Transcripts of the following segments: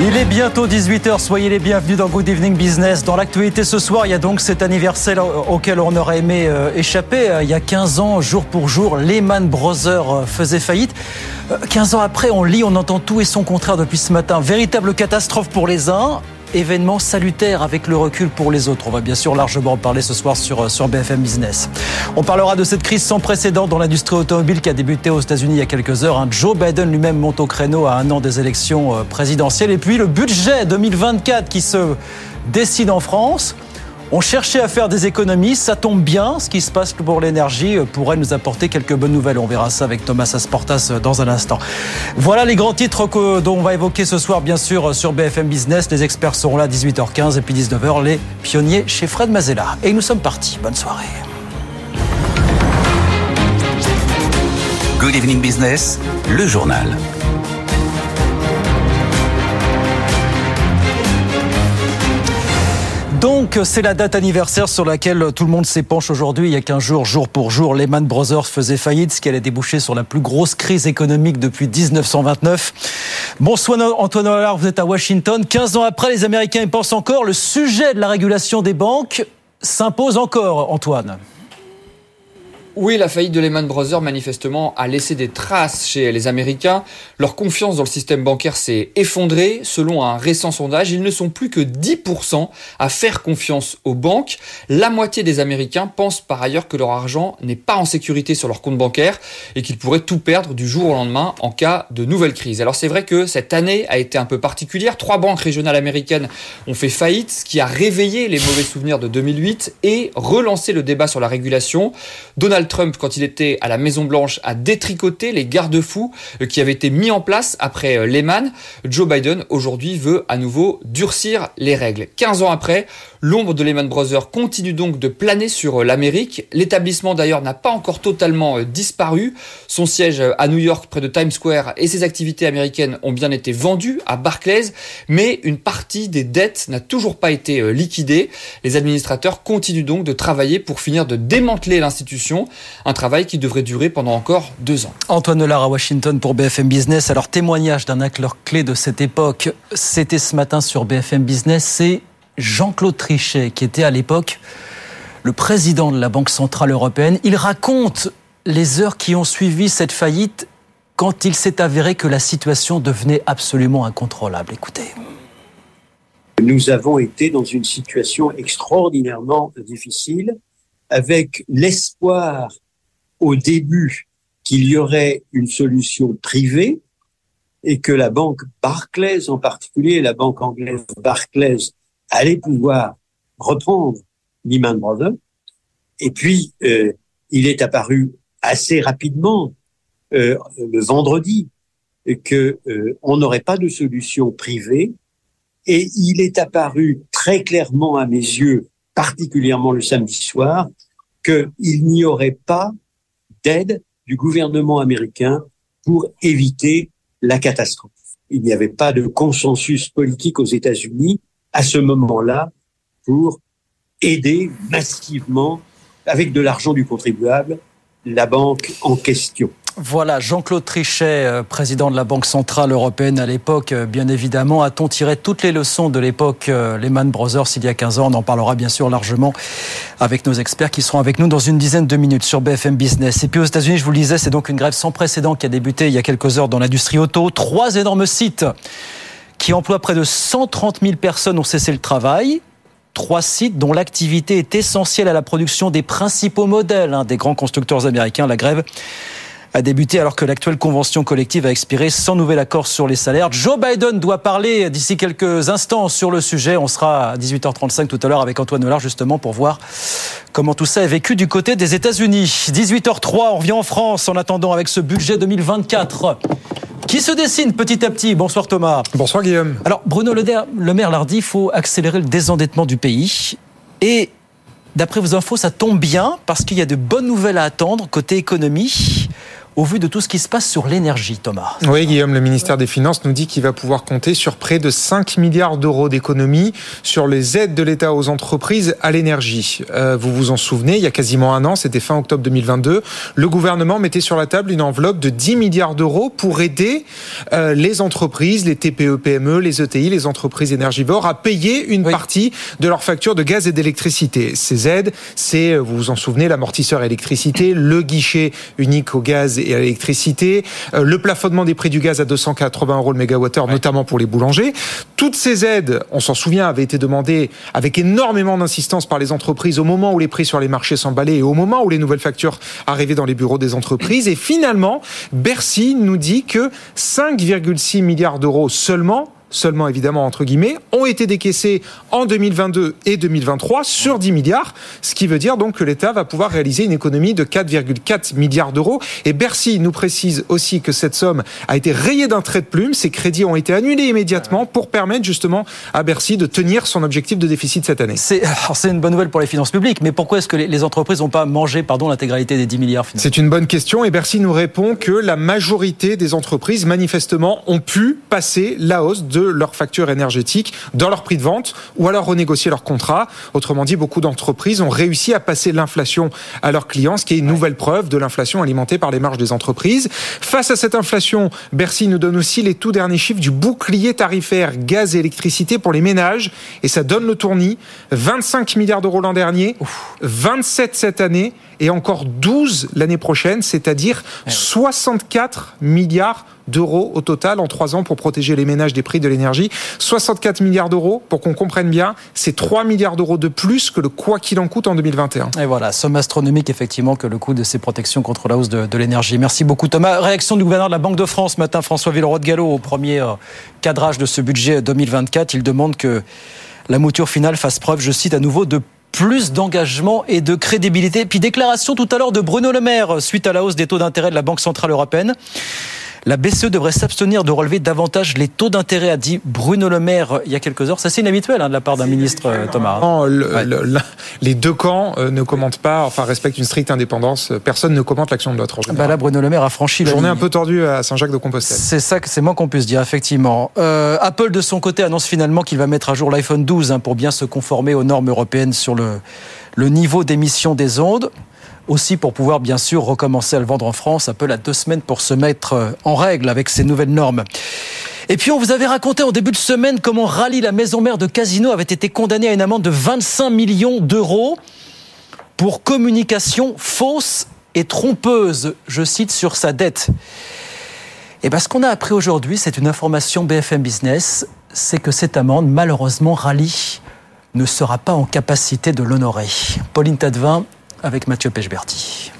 Il est bientôt 18h, soyez les bienvenus dans Good Evening Business. Dans l'actualité ce soir, il y a donc cet anniversaire auquel on aurait aimé euh, échapper. Euh, il y a 15 ans, jour pour jour, Lehman Brothers euh, faisait faillite. 15 ans après, on lit, on entend tout et son contraire depuis ce matin. Véritable catastrophe pour les uns, événement salutaire avec le recul pour les autres. On va bien sûr largement en parler ce soir sur, sur BFM Business. On parlera de cette crise sans précédent dans l'industrie automobile qui a débuté aux États-Unis il y a quelques heures. Hein. Joe Biden lui-même monte au créneau à un an des élections euh, présidentielles. Et puis le budget 2024 qui se décide en France. On cherchait à faire des économies, ça tombe bien. Ce qui se passe pour l'énergie euh, pourrait nous apporter quelques bonnes nouvelles. On verra ça avec Thomas Asportas euh, dans un instant. Voilà les grands titres dont on va évoquer ce soir, bien sûr, euh, sur BFM Business. Les experts seront là 18h15 et puis 19h, les pionniers chez Fred Mazella. Et nous sommes partis. Bonne soirée. Good Evening Business, le journal. Donc, c'est la date anniversaire sur laquelle tout le monde s'épanche aujourd'hui. Il y a 15 jours, jour pour jour, Lehman Brothers faisait faillite, ce qui allait déboucher sur la plus grosse crise économique depuis 1929. Bonsoir Antoine Hollard, vous êtes à Washington. 15 ans après, les Américains y pensent encore. Le sujet de la régulation des banques s'impose encore, Antoine. Oui, la faillite de Lehman Brothers, manifestement, a laissé des traces chez les Américains. Leur confiance dans le système bancaire s'est effondrée. Selon un récent sondage, ils ne sont plus que 10% à faire confiance aux banques. La moitié des Américains pensent par ailleurs que leur argent n'est pas en sécurité sur leur compte bancaire et qu'ils pourraient tout perdre du jour au lendemain en cas de nouvelle crise. Alors c'est vrai que cette année a été un peu particulière. Trois banques régionales américaines ont fait faillite, ce qui a réveillé les mauvais souvenirs de 2008 et relancé le débat sur la régulation. Donald Trump, quand il était à la Maison-Blanche, a détricoté les garde-fous euh, qui avaient été mis en place après euh, Lehman. Joe Biden, aujourd'hui, veut à nouveau durcir les règles. 15 ans après, l'ombre de Lehman Brothers continue donc de planer sur euh, l'Amérique. L'établissement, d'ailleurs, n'a pas encore totalement disparu. Son siège à New York, près de Times Square, et ses activités américaines ont bien été vendues à Barclays, mais une partie des dettes n'a toujours pas été liquidée. Les administrateurs continuent donc de travailler pour finir de démanteler l'institution. Un travail qui devrait durer pendant encore deux ans. Antoine Nollard à Washington pour BFM Business. Alors, témoignage d'un acteur clé de cette époque, c'était ce matin sur BFM Business, c'est Jean-Claude Trichet, qui était à l'époque le président de la Banque Centrale Européenne. Il raconte les heures qui ont suivi cette faillite quand il s'est avéré que la situation devenait absolument incontrôlable. Écoutez. Nous avons été dans une situation extraordinairement difficile avec l'espoir au début qu'il y aurait une solution privée et que la banque Barclays en particulier, la banque anglaise Barclays, allait pouvoir reprendre Lehman Brothers. Et puis, euh, il est apparu assez rapidement euh, le vendredi que euh, on n'aurait pas de solution privée. Et il est apparu très clairement à mes yeux particulièrement le samedi soir, qu'il n'y aurait pas d'aide du gouvernement américain pour éviter la catastrophe. Il n'y avait pas de consensus politique aux États-Unis à ce moment-là pour aider massivement, avec de l'argent du contribuable, la banque en question. Voilà, Jean-Claude Trichet, euh, président de la Banque Centrale Européenne à l'époque, euh, bien évidemment. A-t-on tiré toutes les leçons de l'époque euh, Lehman Brothers il y a 15 ans? On en parlera bien sûr largement avec nos experts qui seront avec nous dans une dizaine de minutes sur BFM Business. Et puis aux États-Unis, je vous le disais, c'est donc une grève sans précédent qui a débuté il y a quelques heures dans l'industrie auto. Trois énormes sites qui emploient près de 130 000 personnes ont cessé le travail trois sites dont l'activité est essentielle à la production des principaux modèles hein, des grands constructeurs américains. La grève a débuté alors que l'actuelle convention collective a expiré sans nouvel accord sur les salaires. Joe Biden doit parler d'ici quelques instants sur le sujet. On sera à 18h35 tout à l'heure avec Antoine Hollard justement pour voir comment tout ça est vécu du côté des États-Unis. 18h03, on revient en France en attendant avec ce budget 2024 qui se dessine petit à petit. Bonsoir Thomas. Bonsoir Guillaume. Alors Bruno Le Maire l'a dit, il faut accélérer le désendettement du pays. Et d'après vos infos, ça tombe bien parce qu'il y a de bonnes nouvelles à attendre côté économie. Au vu de tout ce qui se passe sur l'énergie, Thomas. Oui, Guillaume, le ministère des Finances nous dit qu'il va pouvoir compter sur près de 5 milliards d'euros d'économies sur les aides de l'État aux entreprises à l'énergie. Euh, vous vous en souvenez, il y a quasiment un an, c'était fin octobre 2022, le gouvernement mettait sur la table une enveloppe de 10 milliards d'euros pour aider euh, les entreprises, les TPE, PME, les ETI, les entreprises énergivores à payer une partie de leur facture de gaz et d'électricité. Ces aides, c'est, vous vous en souvenez, l'amortisseur électricité, le guichet unique au gaz et à l'électricité, euh, le plafonnement des prix du gaz à 280 euros le mégawattheure, notamment pour les boulangers. Toutes ces aides, on s'en souvient, avaient été demandées avec énormément d'insistance par les entreprises au moment où les prix sur les marchés s'emballaient et au moment où les nouvelles factures arrivaient dans les bureaux des entreprises. Et finalement, Bercy nous dit que 5,6 milliards d'euros seulement seulement évidemment entre guillemets, ont été décaissés en 2022 et 2023 sur 10 milliards, ce qui veut dire donc que l'État va pouvoir réaliser une économie de 4,4 milliards d'euros. Et Bercy nous précise aussi que cette somme a été rayée d'un trait de plume, ces crédits ont été annulés immédiatement pour permettre justement à Bercy de tenir son objectif de déficit cette année. C'est une bonne nouvelle pour les finances publiques, mais pourquoi est-ce que les entreprises n'ont pas mangé pardon l'intégralité des 10 milliards C'est une bonne question et Bercy nous répond que la majorité des entreprises manifestement ont pu passer la hausse de leur facture énergétique dans leur prix de vente ou alors renégocier leur contrat. Autrement dit, beaucoup d'entreprises ont réussi à passer l'inflation à leurs clients, ce qui est une nouvelle preuve de l'inflation alimentée par les marges des entreprises. Face à cette inflation, Bercy nous donne aussi les tout derniers chiffres du bouclier tarifaire gaz et électricité pour les ménages et ça donne le tournis. 25 milliards d'euros l'an dernier, 27 cette année et encore 12 l'année prochaine, c'est-à-dire 64 milliards d'euros au total en trois ans pour protéger les ménages des prix de l'énergie. 64 milliards d'euros, pour qu'on comprenne bien, c'est 3 milliards d'euros de plus que le quoi qu'il en coûte en 2021. Et voilà, somme astronomique effectivement que le coût de ces protections contre la hausse de, l'énergie. Merci beaucoup Thomas. Réaction du gouverneur de la Banque de France ce matin, François Villeroy de Gallo, au premier euh, cadrage de ce budget 2024. Il demande que la mouture finale fasse preuve, je cite à nouveau, de plus d'engagement et de crédibilité. Puis déclaration tout à l'heure de Bruno Le Maire suite à la hausse des taux d'intérêt de la Banque Centrale Européenne. La BCE devrait s'abstenir de relever davantage les taux d'intérêt, a dit Bruno Le Maire il y a quelques heures. Ça, c'est inhabituel hein, de la part d'un ministre, euh, Thomas. Non, les deux camps euh, ne commentent pas, enfin respectent une stricte indépendance. Personne ne commente l'action de l'autre. Bah là, Bruno Le Maire a franchi la Journée un peu tordue à Saint-Jacques-de-Compostelle. C'est ça, c'est moins qu'on puisse dire, effectivement. Euh, Apple, de son côté, annonce finalement qu'il va mettre à jour l'iPhone 12 hein, pour bien se conformer aux normes européennes sur le, le niveau d'émission des ondes aussi pour pouvoir bien sûr recommencer à le vendre en France. Apple a deux semaines pour se mettre euh, en règle avec ces nouvelles normes. Et puis on vous avait raconté en début de semaine comment Rally, la maison mère de Casino, avait été condamné à une amende de 25 millions d'euros pour communication fausse et trompeuse, je cite, sur sa dette. Et bien ce qu'on a appris aujourd'hui, c'est une information BFM Business, c'est que cette amende, malheureusement, Rally ne sera pas en capacité de l'honorer. Pauline Tadevin avec Mathieu Pechberti.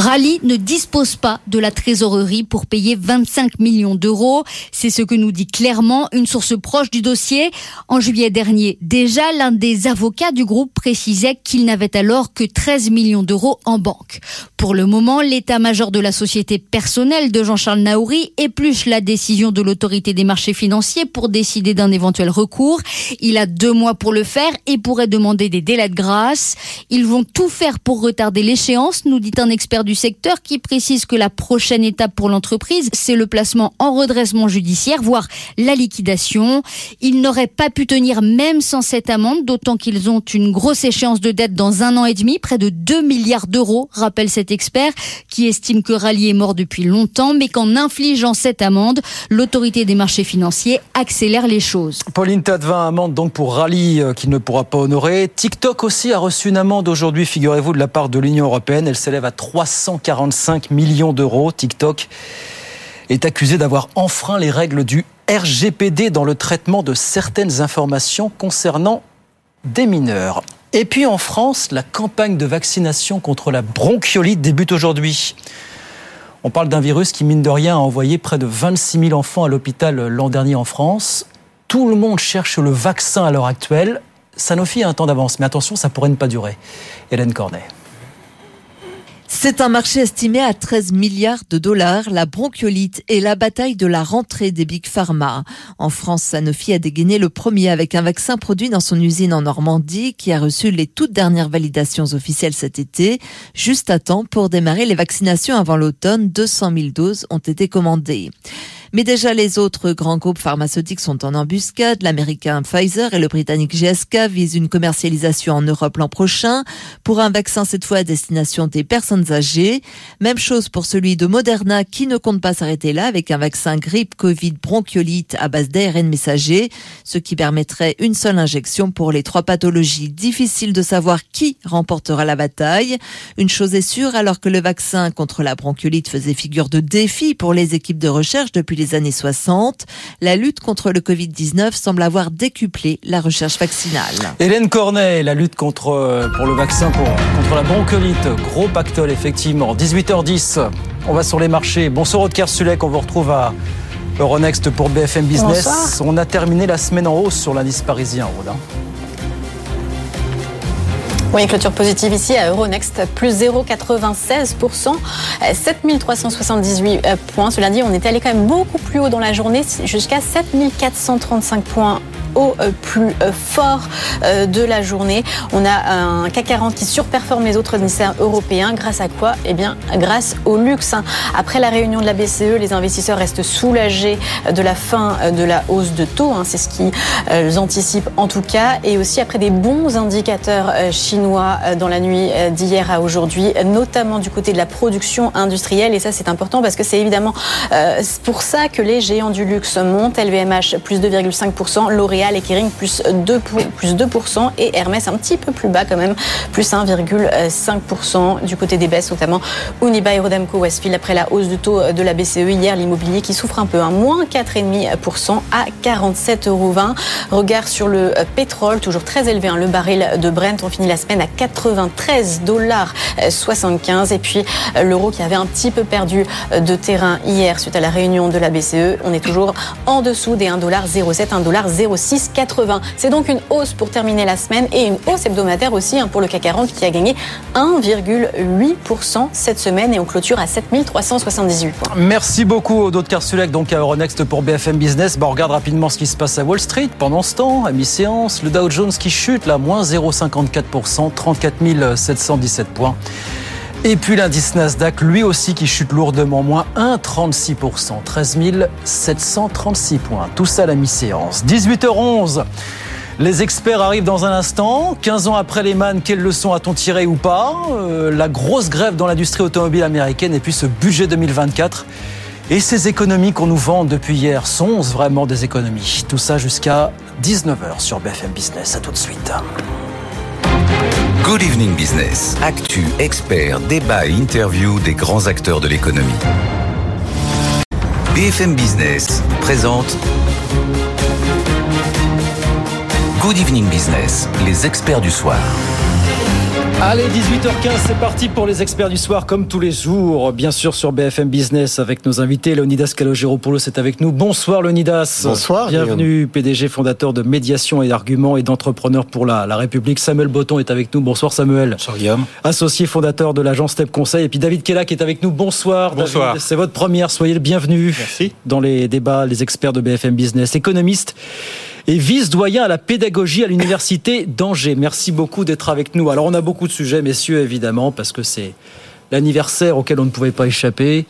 Rally ne dispose pas de la trésorerie pour payer 25 millions d'euros. C'est ce que nous dit clairement une source proche du dossier. En juillet dernier, déjà, l'un des avocats du groupe précisait qu'il n'avait alors que 13 millions d'euros en banque. Pour le moment, l'état-major de la société personnelle de Jean-Charles Naouri épluche la décision de l'autorité des marchés financiers pour décider d'un éventuel recours. Il a deux mois pour le faire et pourrait demander des délais de grâce. Ils vont tout faire pour retarder l'échéance, nous dit un expert du secteur qui précise que la prochaine étape pour l'entreprise, c'est le placement en redressement judiciaire, voire la liquidation. Ils n'auraient pas pu tenir même sans cette amende, d'autant qu'ils ont une grosse échéance de dette dans un an et demi, près de 2 milliards d'euros, rappelle cet expert, qui estime que Rally est mort depuis longtemps, mais qu'en infligeant cette amende, l'autorité des marchés financiers accélère les choses. Pauline Tadevin amende donc pour Rally euh, qu'il ne pourra pas honorer. TikTok aussi a reçu une amende aujourd'hui, figurez-vous, de la part de l'Union européenne. Elle s'élève à 300 145 millions d'euros. TikTok est accusé d'avoir enfreint les règles du RGPD dans le traitement de certaines informations concernant des mineurs. Et puis en France, la campagne de vaccination contre la bronchiolite débute aujourd'hui. On parle d'un virus qui, mine de rien, a envoyé près de 26 000 enfants à l'hôpital l'an dernier en France. Tout le monde cherche le vaccin à l'heure actuelle. Sanofi a un temps d'avance, mais attention, ça pourrait ne pas durer. Hélène Cornet. C'est un marché estimé à 13 milliards de dollars, la bronchiolite et la bataille de la rentrée des Big Pharma. En France, Sanofi a dégainé le premier avec un vaccin produit dans son usine en Normandie qui a reçu les toutes dernières validations officielles cet été, juste à temps pour démarrer les vaccinations avant l'automne. 200 000 doses ont été commandées. Mais déjà, les autres grands groupes pharmaceutiques sont en embuscade. L'américain Pfizer et le britannique GSK visent une commercialisation en Europe l'an prochain pour un vaccin cette fois à destination des personnes âgées. Même chose pour celui de Moderna qui ne compte pas s'arrêter là avec un vaccin grippe, Covid, bronchiolite à base d'ARN messager, ce qui permettrait une seule injection pour les trois pathologies. Difficile de savoir qui remportera la bataille. Une chose est sûre, alors que le vaccin contre la bronchiolite faisait figure de défi pour les équipes de recherche depuis les années 60, la lutte contre le Covid-19 semble avoir décuplé la recherche vaccinale. Hélène Cornet, la lutte contre, euh, pour le vaccin pour, contre la bronchiolite, gros pactole effectivement. 18h10, on va sur les marchés. Bonsoir Aude Kersulek, on vous retrouve à Euronext pour BFM Business. Bonsoir. On a terminé la semaine en hausse sur l'indice parisien, Aude. Oui, clôture positive ici à Euronext, plus 0,96%, euh, 7378 euh, points. Cela dit, on est allé quand même beaucoup plus haut dans la journée, jusqu'à 7435 points au euh, plus euh, fort euh, de la journée. On a un CAC 40 qui surperforme les autres indices européens. Grâce à quoi? Eh bien, grâce au luxe. hein. Après la réunion de la BCE, les investisseurs restent soulagés de la fin de la hausse de taux. hein. C'est ce qu'ils anticipent en tout cas. Et aussi après des bons indicateurs chinois dans la nuit d'hier à aujourd'hui, notamment du côté de la production industrielle. Et ça, c'est important parce que c'est évidemment pour ça que les géants du luxe montent. LVMH plus 2,5%, L'Oréal et Kering plus 2%, pour- plus 2% et Hermès un petit peu plus bas quand même, plus 1,5% du côté des baisses, notamment Unibail, Rodamco, Westfield après la hausse de taux de la BCE hier, l'immobilier qui souffre un peu, un moins 4,5% à 47,20 euros. Regard sur le pétrole, toujours très élevé, hein, le baril de Brent, on finit la semaine à 93 dollars 75 et puis l'euro qui avait un petit peu perdu de terrain hier suite à la réunion de la BCE, on est toujours en dessous des 1,07, 1,0680. C'est donc une hausse pour terminer la semaine et une hausse hebdomadaire aussi hein, pour le CAC 40 qui a gagné 1,8% cette semaine et on clôture à 7378 points. Merci beaucoup Aude Kersulek, donc à Euronext pour BFM Business. Bah, on regarde rapidement ce qui se passe à Wall Street pendant ce temps, à mi-séance. Le Dow Jones qui chute, là, moins 0,54%, 34 717 points. Et puis l'indice Nasdaq, lui aussi qui chute lourdement, moins 1,36%, 13 736 points. Tout ça à la mi-séance. 18h11. Les experts arrivent dans un instant. 15 ans après Lehman, quelles leçons a-t-on tiré ou pas? Euh, La grosse grève dans l'industrie automobile américaine et puis ce budget 2024. Et ces économies qu'on nous vend depuis hier sont vraiment des économies? Tout ça jusqu'à 19h sur BFM Business. À tout de suite. Good Evening Business. Actu, experts, débat et interview des grands acteurs de l'économie. BFM Business présente Good Evening Business, les experts du soir. Allez, 18h15, c'est parti pour les experts du soir, comme tous les jours, bien sûr sur BFM Business avec nos invités. Leonidas Calogéropoulos est avec nous. Bonsoir Leonidas. Bonsoir, Bienvenue, PDG, fondateur de Médiation et d'Arguments et d'entrepreneurs pour la, la République. Samuel Botton est avec nous. Bonsoir Samuel. Bonsoir Guillaume. Associé fondateur de l'agence Step Conseil. Et puis David Kella qui est avec nous. Bonsoir. Bonsoir. David. C'est votre première. Soyez le bienvenu Merci. dans les débats, les experts de BFM Business. Économiste et vice-doyen à la pédagogie à l'université d'Angers. Merci beaucoup d'être avec nous. Alors on a beaucoup de sujets, messieurs, évidemment, parce que c'est l'anniversaire auquel on ne pouvait pas échapper.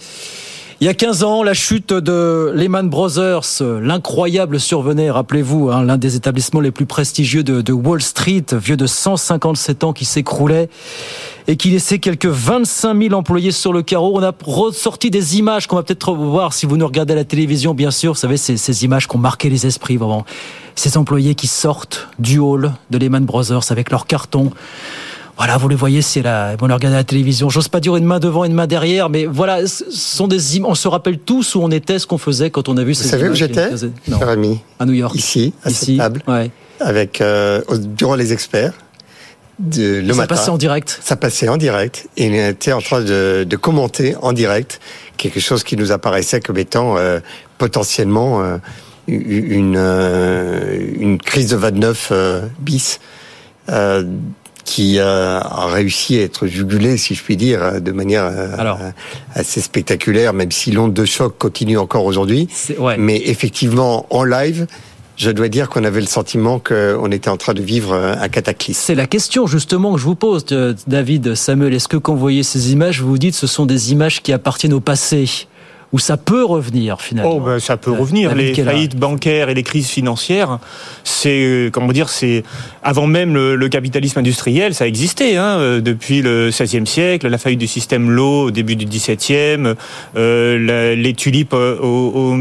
Il y a 15 ans, la chute de Lehman Brothers, l'incroyable survenait, rappelez-vous, hein, l'un des établissements les plus prestigieux de, Wall Street, vieux de 157 ans qui s'écroulait et qui laissait quelques 25 000 employés sur le carreau. On a ressorti des images qu'on va peut-être voir si vous nous regardez à la télévision, bien sûr. Vous savez, ces, ces images qui ont marqué les esprits, vraiment. Ces employés qui sortent du hall de Lehman Brothers avec leurs cartons. Voilà, vous les voyez, c'est là. Vous les regardez à la télévision. J'ose pas dire une main devant, une main derrière, mais voilà, ce sont des On se rappelle tous où on était, ce qu'on faisait quand on a vu Vous ces savez où il j'étais cher ami à New York. Ici, à Ici, cette table, ouais. avec euh, au bureau les experts, de, le ça matin. passait en direct. Ça passait en direct et on était en train de, de commenter en direct quelque chose qui nous apparaissait comme étant euh, potentiellement euh, une, euh, une crise de 29 euh, bis. Euh, qui a réussi à être jugulé, si je puis dire, de manière Alors. assez spectaculaire, même si l'onde de choc continue encore aujourd'hui. Ouais. Mais effectivement, en live, je dois dire qu'on avait le sentiment qu'on était en train de vivre un cataclysme. C'est la question justement que je vous pose, David, Samuel. Est-ce que quand vous voyez ces images, vous vous dites que ce sont des images qui appartiennent au passé? Où ça peut revenir finalement Oh ben ça peut revenir. Les faillites bancaires et les crises financières, c'est euh, comment dire, c'est avant même le, capitalisme industriel, ça existait hein, euh, depuis le XVIe siècle, la faillite du système Lowe au début du XVIIe, euh, les tulipes aux,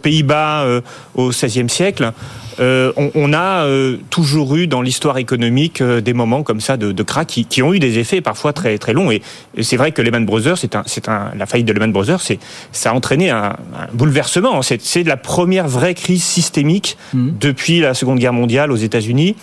Pays-Bas au XVIe siècle. Euh, on, a euh, toujours eu dans l'histoire économique euh, des moments comme ça de, de crack qui, ont eu des effets parfois très très longs. Et, c'est vrai que Lehman Brothers, c'est un, c'est un, la faillite de Lehman Brothers, c'est ça a entraîné un, bouleversement. C'est, c'est la première vraie crise systémique mmh. depuis la Seconde Guerre mondiale aux États-Unis.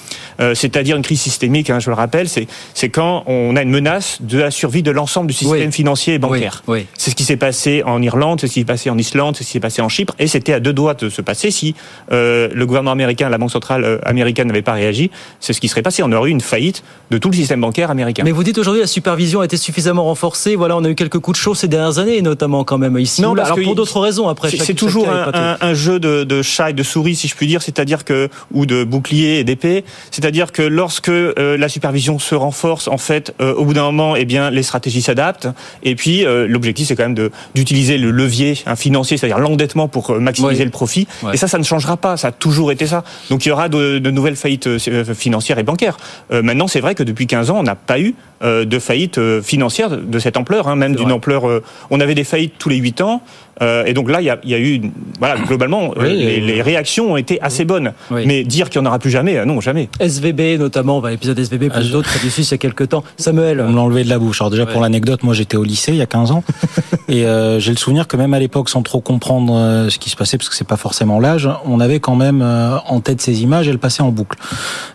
c'est-à-dire une crise systémique, hein, je le rappelle, c'est c'est quand on a une menace de la survie de l'ensemble du système financier et bancaire. C'est ce qui s'est passé en Irlande, c'est ce qui s'est passé en Islande, c'est ce qui s'est passé en Chypre, et c'était à deux doigts de se passer si le gouvernement américain la Banque centrale euh, américaine n'avait pas réagi, c'est ce qui serait passé. On aurait eu une faillite de tout le système bancaire américain. Mais vous dites aujourd'hui la supervision a été suffisamment renforcée. Voilà, on a eu quelques coups de chaud ces dernières années, notamment quand même ici. Non, alors pour d'autres raisons après. C'est toujours un, jeu de, chat et de souris, si je puis dire, c'est-à-dire que ou de bouclier et d'épée, c'est-à-dire que lorsque euh, la supervision se renforce, en fait, euh, au bout d'un moment, eh bien, les stratégies s'adaptent. Et puis l'objectif, c'est quand même d'utiliser le levier un financier, c'est-à-dire l'endettement pour maximiser le profit. Et ça, ça ne changera pas. Ça a toujours été ça. Donc il y aura de, nouvelles faillites euh, financières et bancaires. Euh, maintenant, c'est vrai que depuis 15 ans, on n'a pas eu euh, de faillite financière de cette ampleur, hein, même d'une ampleur. on avait des faillites tous les 8 ans. Euh, et donc là, il y a, y a, eu, voilà, globalement, euh, les, les, réactions ont été assez bonnes. Mais dire qu'il n'y en aura plus jamais, euh, non, jamais. SVB notamment, bah, l'épisode SVB, plus ah, d'autres, Crédit Suisse il y a quelques temps. Samuel. On me l'a enlevé de la bouche. Alors déjà, pour l'anecdote, moi j'étais au lycée il y a 15 ans. et euh, j'ai le souvenir que même à l'époque, sans trop comprendre ce qui se passait, parce que c'est pas forcément l'âge, on avait quand même en tête ces images elles passaient en boucle.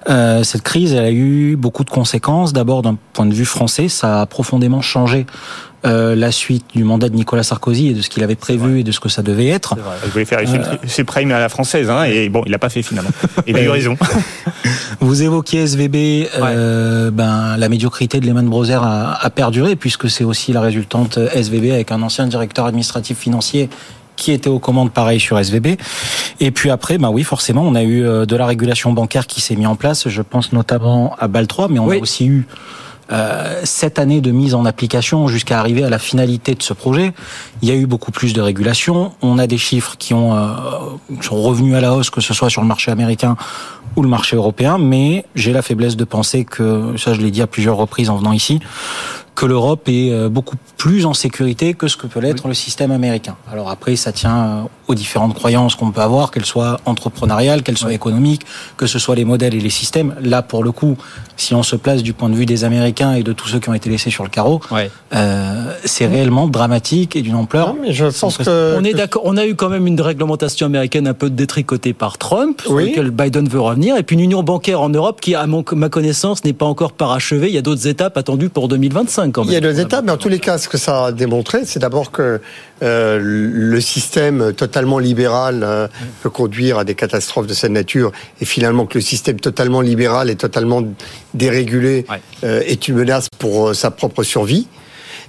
cette crise, elle a eu beaucoup de conséquences. D'abord, d'un point de vue français, ça a profondément changé euh, la suite du mandat de Nicolas Sarkozy et de ce qu'il avait prévu et de ce que ça devait être. Il voulait faire ses primes à la française, hein, et bon, il l'a pas fait finalement. Il a eu raison. Vous évoquiez SVB, euh, ben la médiocrité de Lehman Brothers a, a perduré puisque c'est aussi la résultante SVB avec un ancien directeur administratif financier qui était aux commandes pareil sur SVB. Et puis après, ben oui, forcément, on a eu euh, de la régulation bancaire qui s'est mis en place. Je pense notamment à BAL 3, mais on a aussi eu euh, cette année de mise en application jusqu'à arriver à la finalité de ce projet, il y a eu beaucoup plus de régulation. On a des chiffres qui ont euh, sont revenus à la hausse, que ce soit sur le marché américain ou le marché européen. Mais j'ai la faiblesse de penser que ça, je l'ai dit à plusieurs reprises en venant ici, que l'Europe est euh, beaucoup plus en sécurité que ce que peut l'être le système américain. Alors après, ça tient euh, aux différentes croyances qu'on peut avoir, qu'elles soient entrepreneuriales, qu'elles soient économiques, que ce soit les modèles et les systèmes. Là, pour le coup, si on se place du point de vue des Américains et de tous ceux qui ont été laissés sur le carreau, euh, c'est réellement dramatique et d'une ampleur. Mais je pense que on est d'accord. On a eu quand même une réglementation américaine un peu détricotée par Trump, sur laquelle Biden veut revenir, et puis une union bancaire en Europe qui, à ma connaissance, n'est pas encore parachevée. Il y a d'autres étapes attendues pour 2025. Il y a deux étapes, mais en tous les cas, ce que ça a démontré, c'est d'abord que euh, le système totalement libéral euh, peut conduire à des catastrophes de cette nature, et finalement que le système totalement libéral et totalement dérégulé euh, est une menace pour sa propre survie.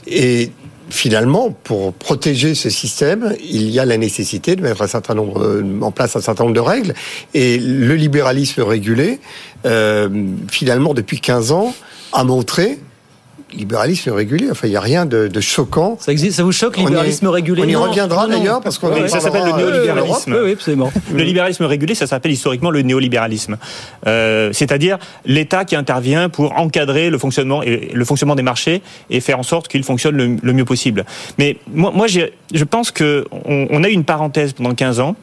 Et finalement, pour protéger ce système, il y a la nécessité de mettre un certain nombre, en place un certain nombre de règles. Et le libéralisme régulé, finalement, depuis 15 ans, a montré libéralisme régulier. Enfin, il n'y a rien de, choquant. Ça existe, ça vous choque, libéralisme régulé On y reviendra d'ailleurs parce qu'on ça s'appelle le néolibéralisme. Oui, absolument. Le libéralisme régulé, ça s'appelle historiquement le néolibéralisme. Euh, c'est-à-dire l'État qui intervient pour encadrer le fonctionnement et le fonctionnement des marchés et faire en sorte qu'ils fonctionnent le, mieux possible. Mais moi, moi je pense que on, a eu une parenthèse pendant 15 ans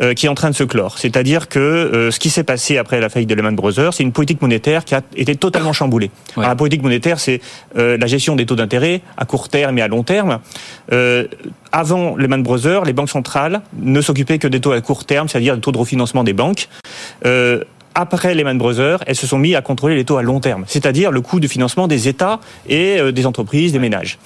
euh, qui est en train de se clore. C'est-à-dire que euh, ce qui s'est passé après la faillite de Lehman Brothers, c'est une politique monétaire qui a été totalement chamboulée. Alors, la politique monétaire, c'est euh, la gestion des taux d'intérêt à court terme et à long terme. Euh, avant Lehman Brothers, les banques centrales ne s'occupaient que des taux à court terme, c'est-à-dire des taux de refinancement des banques. Euh, après Lehman Brothers, elles se sont mis à contrôler les taux à long terme, c'est-à-dire le coût de financement des États et euh, des entreprises, des ménages.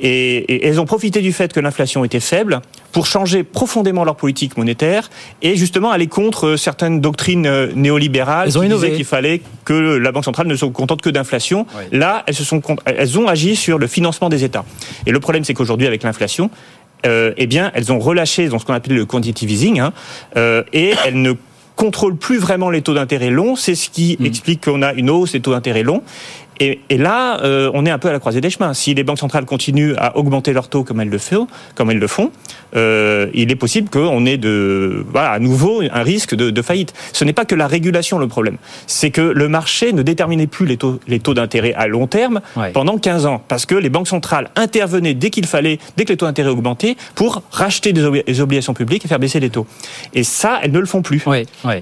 Et, et, elles ont profité du fait que l'inflation était faible pour changer profondément leur politique monétaire et justement aller contre certaines doctrines euh, néolibérales elles ont qui innové. disaient qu'il fallait que la Banque centrale ne se contente que d'inflation. Là, elles, se sont, elles ont agi sur le financement des États. Et le problème, c'est qu'aujourd'hui, avec l'inflation, euh, eh bien, elles ont relâché dans ce qu'on appelle le quantitative easing, hein, euh, et elles ne contrôlent plus vraiment les taux d'intérêt longs. C'est ce qui explique qu'on a une hausse des taux d'intérêt longs. Et, et là, euh, on est un peu à la croisée des chemins. Si les banques centrales continuent à augmenter leurs taux comme elles le font, comme elles le font, euh, il est possible qu'on ait de, voilà, à nouveau un risque de, de faillite. Ce n'est pas que la régulation le problème, c'est que le marché ne déterminait plus les taux, les taux d'intérêt à long terme pendant 15 ans, parce que les banques centrales intervenaient dès qu'il fallait, dès que les taux d'intérêt augmentaient, pour racheter des, obli- des obligations publiques et faire baisser les taux. Et ça, elles ne le font plus.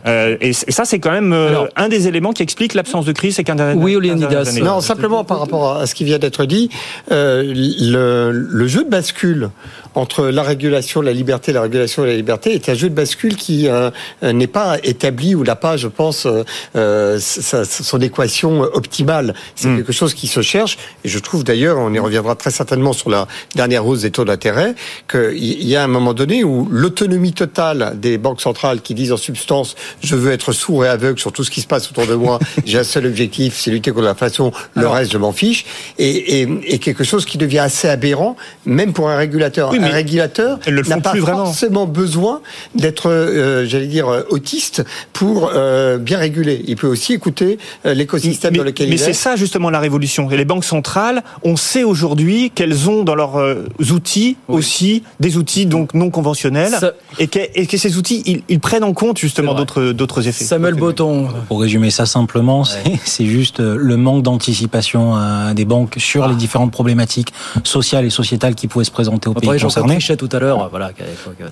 Euh, et, ça, c'est quand même euh, un des éléments qui explique l'absence de crise ces 15 dernières Oui, 15 dernières Léonidas. années. Non, simplement par rapport à ce qui vient d'être dit, euh, le, le jeu bascule entre la régulation, la liberté, la régulation et la liberté est un jeu de bascule qui euh, euh, n'est pas établi ou n'a pas, je pense, euh, euh, sa- son équation optimale. C'est quelque chose qui se cherche. Et je trouve d'ailleurs, on y reviendra très certainement sur la dernière hausse des taux d'intérêt, qu'il y a un moment donné où l'autonomie totale des banques centrales qui disent en substance, je veux être sourd et aveugle sur tout ce qui se passe autour de moi, j'ai un seul objectif, c'est lutter contre l'inflation, le Alors- reste je m'en fiche, et, et, et quelque chose qui devient assez aberrant, même pour un régulateur. Oui, un mais régulateur elles le n'a font pas plus vraiment. forcément besoin d'être, euh, j'allais dire, euh, autiste pour euh, bien réguler. Il peut aussi écouter l'écosystème dans lequel mais il est. c'est ça justement la révolution. Et les banques centrales, on sait aujourd'hui qu'elles ont dans leurs euh, outils aussi des outils donc non conventionnels Ça- et, que, et que ces outils ils, ils prennent en compte justement d'autres d'autres effets. Samuel Botton. Pour résumer ça simplement, c'est- c'est juste le manque d'anticipation des banques sur les différentes problématiques sociales et sociétales qui pouvaient se présenter au On pays Trichet tout à l'heure. Voilà.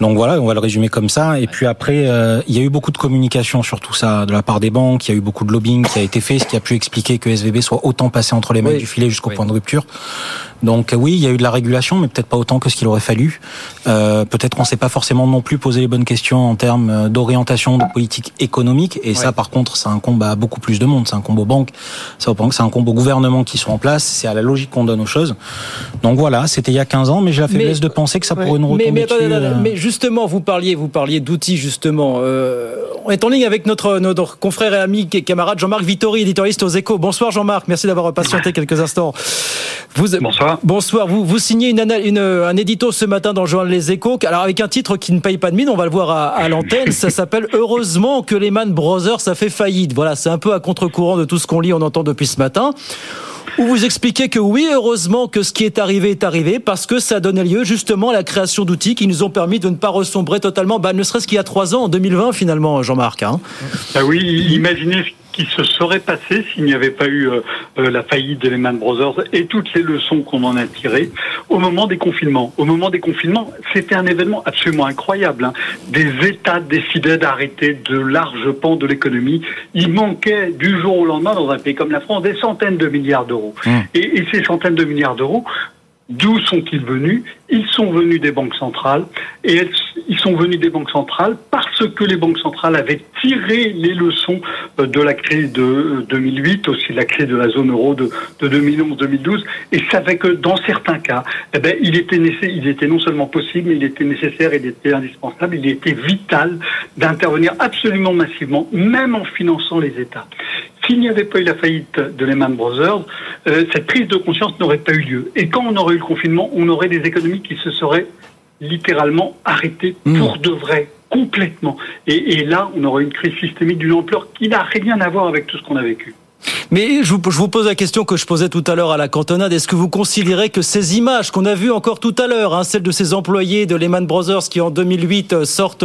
Donc voilà, on va le résumer comme ça. Et puis après, euh, il y a eu beaucoup de communication sur tout ça de la part des banques. Il y a eu beaucoup de lobbying qui a été fait, ce qui a pu expliquer que SVB soit autant passé entre les mains Oui. du filet jusqu'au point de rupture. Donc oui, il y a eu de la régulation, mais peut-être pas autant que ce qu'il aurait fallu. Euh, peut-être on s'est pas forcément non plus posé les bonnes questions en termes euh, d'orientation de politique économique. Et ça, par contre, ça incombe à beaucoup plus de monde. C'est un combo banque, ça c'est un combo gouvernement qui sont en place. C'est à la logique qu'on donne aux choses. Donc voilà, c'était il y a 15 ans, mais j'ai la faiblesse de penser que ça pourrait nous mais, retomber mais, dessus, attendez, euh. mais justement, vous parliez, vous parliez d'outils justement. Euh, on est en ligne avec notre, notre confrère et ami et camarade Jean-Marc Vittori, éditorialiste aux Échos. Bonsoir Jean-Marc, merci d'avoir patienté quelques instants. Vous, bonsoir. Bonsoir. Vous, vous signez une, une- un édito ce matin dans le journal Les Échos, alors avec un titre qui ne paye pas de mine, on va le voir à, à l'antenne. Ça s'appelle Heureusement que Lehman Brothers ça fait faillite. Voilà, c'est un peu à contre-courant de tout ce qu'on lit, on entend depuis ce matin où vous expliquez que oui, heureusement que ce qui est arrivé est arrivé parce que ça donnait lieu justement à la création d'outils qui nous ont permis de ne pas ressombrer totalement, bah, ne serait-ce qu'il y a trois ans, en 2020 finalement, Jean-Marc. Hein. Ah oui, imaginez ce qui se serait passé s'il n'y avait pas eu euh, euh, la faillite de Lehman Brothers et toutes les leçons qu'on en a tirées au moment des confinements. Au moment des confinements, c'était un événement absolument incroyable. hein. Des États décidaient d'arrêter de larges pans de l'économie. Il manquait du jour au lendemain dans un pays comme la France des centaines de milliards d'euros. Et, et ces centaines de milliards d'euros, D'où sont-ils venus? Ils sont venus des banques centrales et ils sont venus des banques centrales parce que les banques centrales avaient tiré les leçons euh, de la crise de euh, 2008, aussi de la crise de la zone euro de, de 2011-2012 et savaient que dans certains cas, eh ben, il, était il était non seulement possible, mais il était nécessaire, il était indispensable, il était vital d'intervenir absolument massivement, même en finançant les États. S'il n'y avait pas eu la faillite de Lehman Brothers, euh, cette prise de conscience n'aurait pas eu lieu. Et quand on aurait eu le confinement, on aurait des économies qui se seraient littéralement arrêtées pour de vrai, complètement. Et, et là, on aurait une crise systémique d'une ampleur qui n'a rien à voir avec tout ce qu'on a vécu. Mais je vous, je vous pose la question que je posais tout à l'heure à la cantonade. Est-ce que vous considérez que ces images qu'on a vues encore tout à l'heure, hein, celles de ces employés de Lehman Brothers qui en 2008 euh, sortent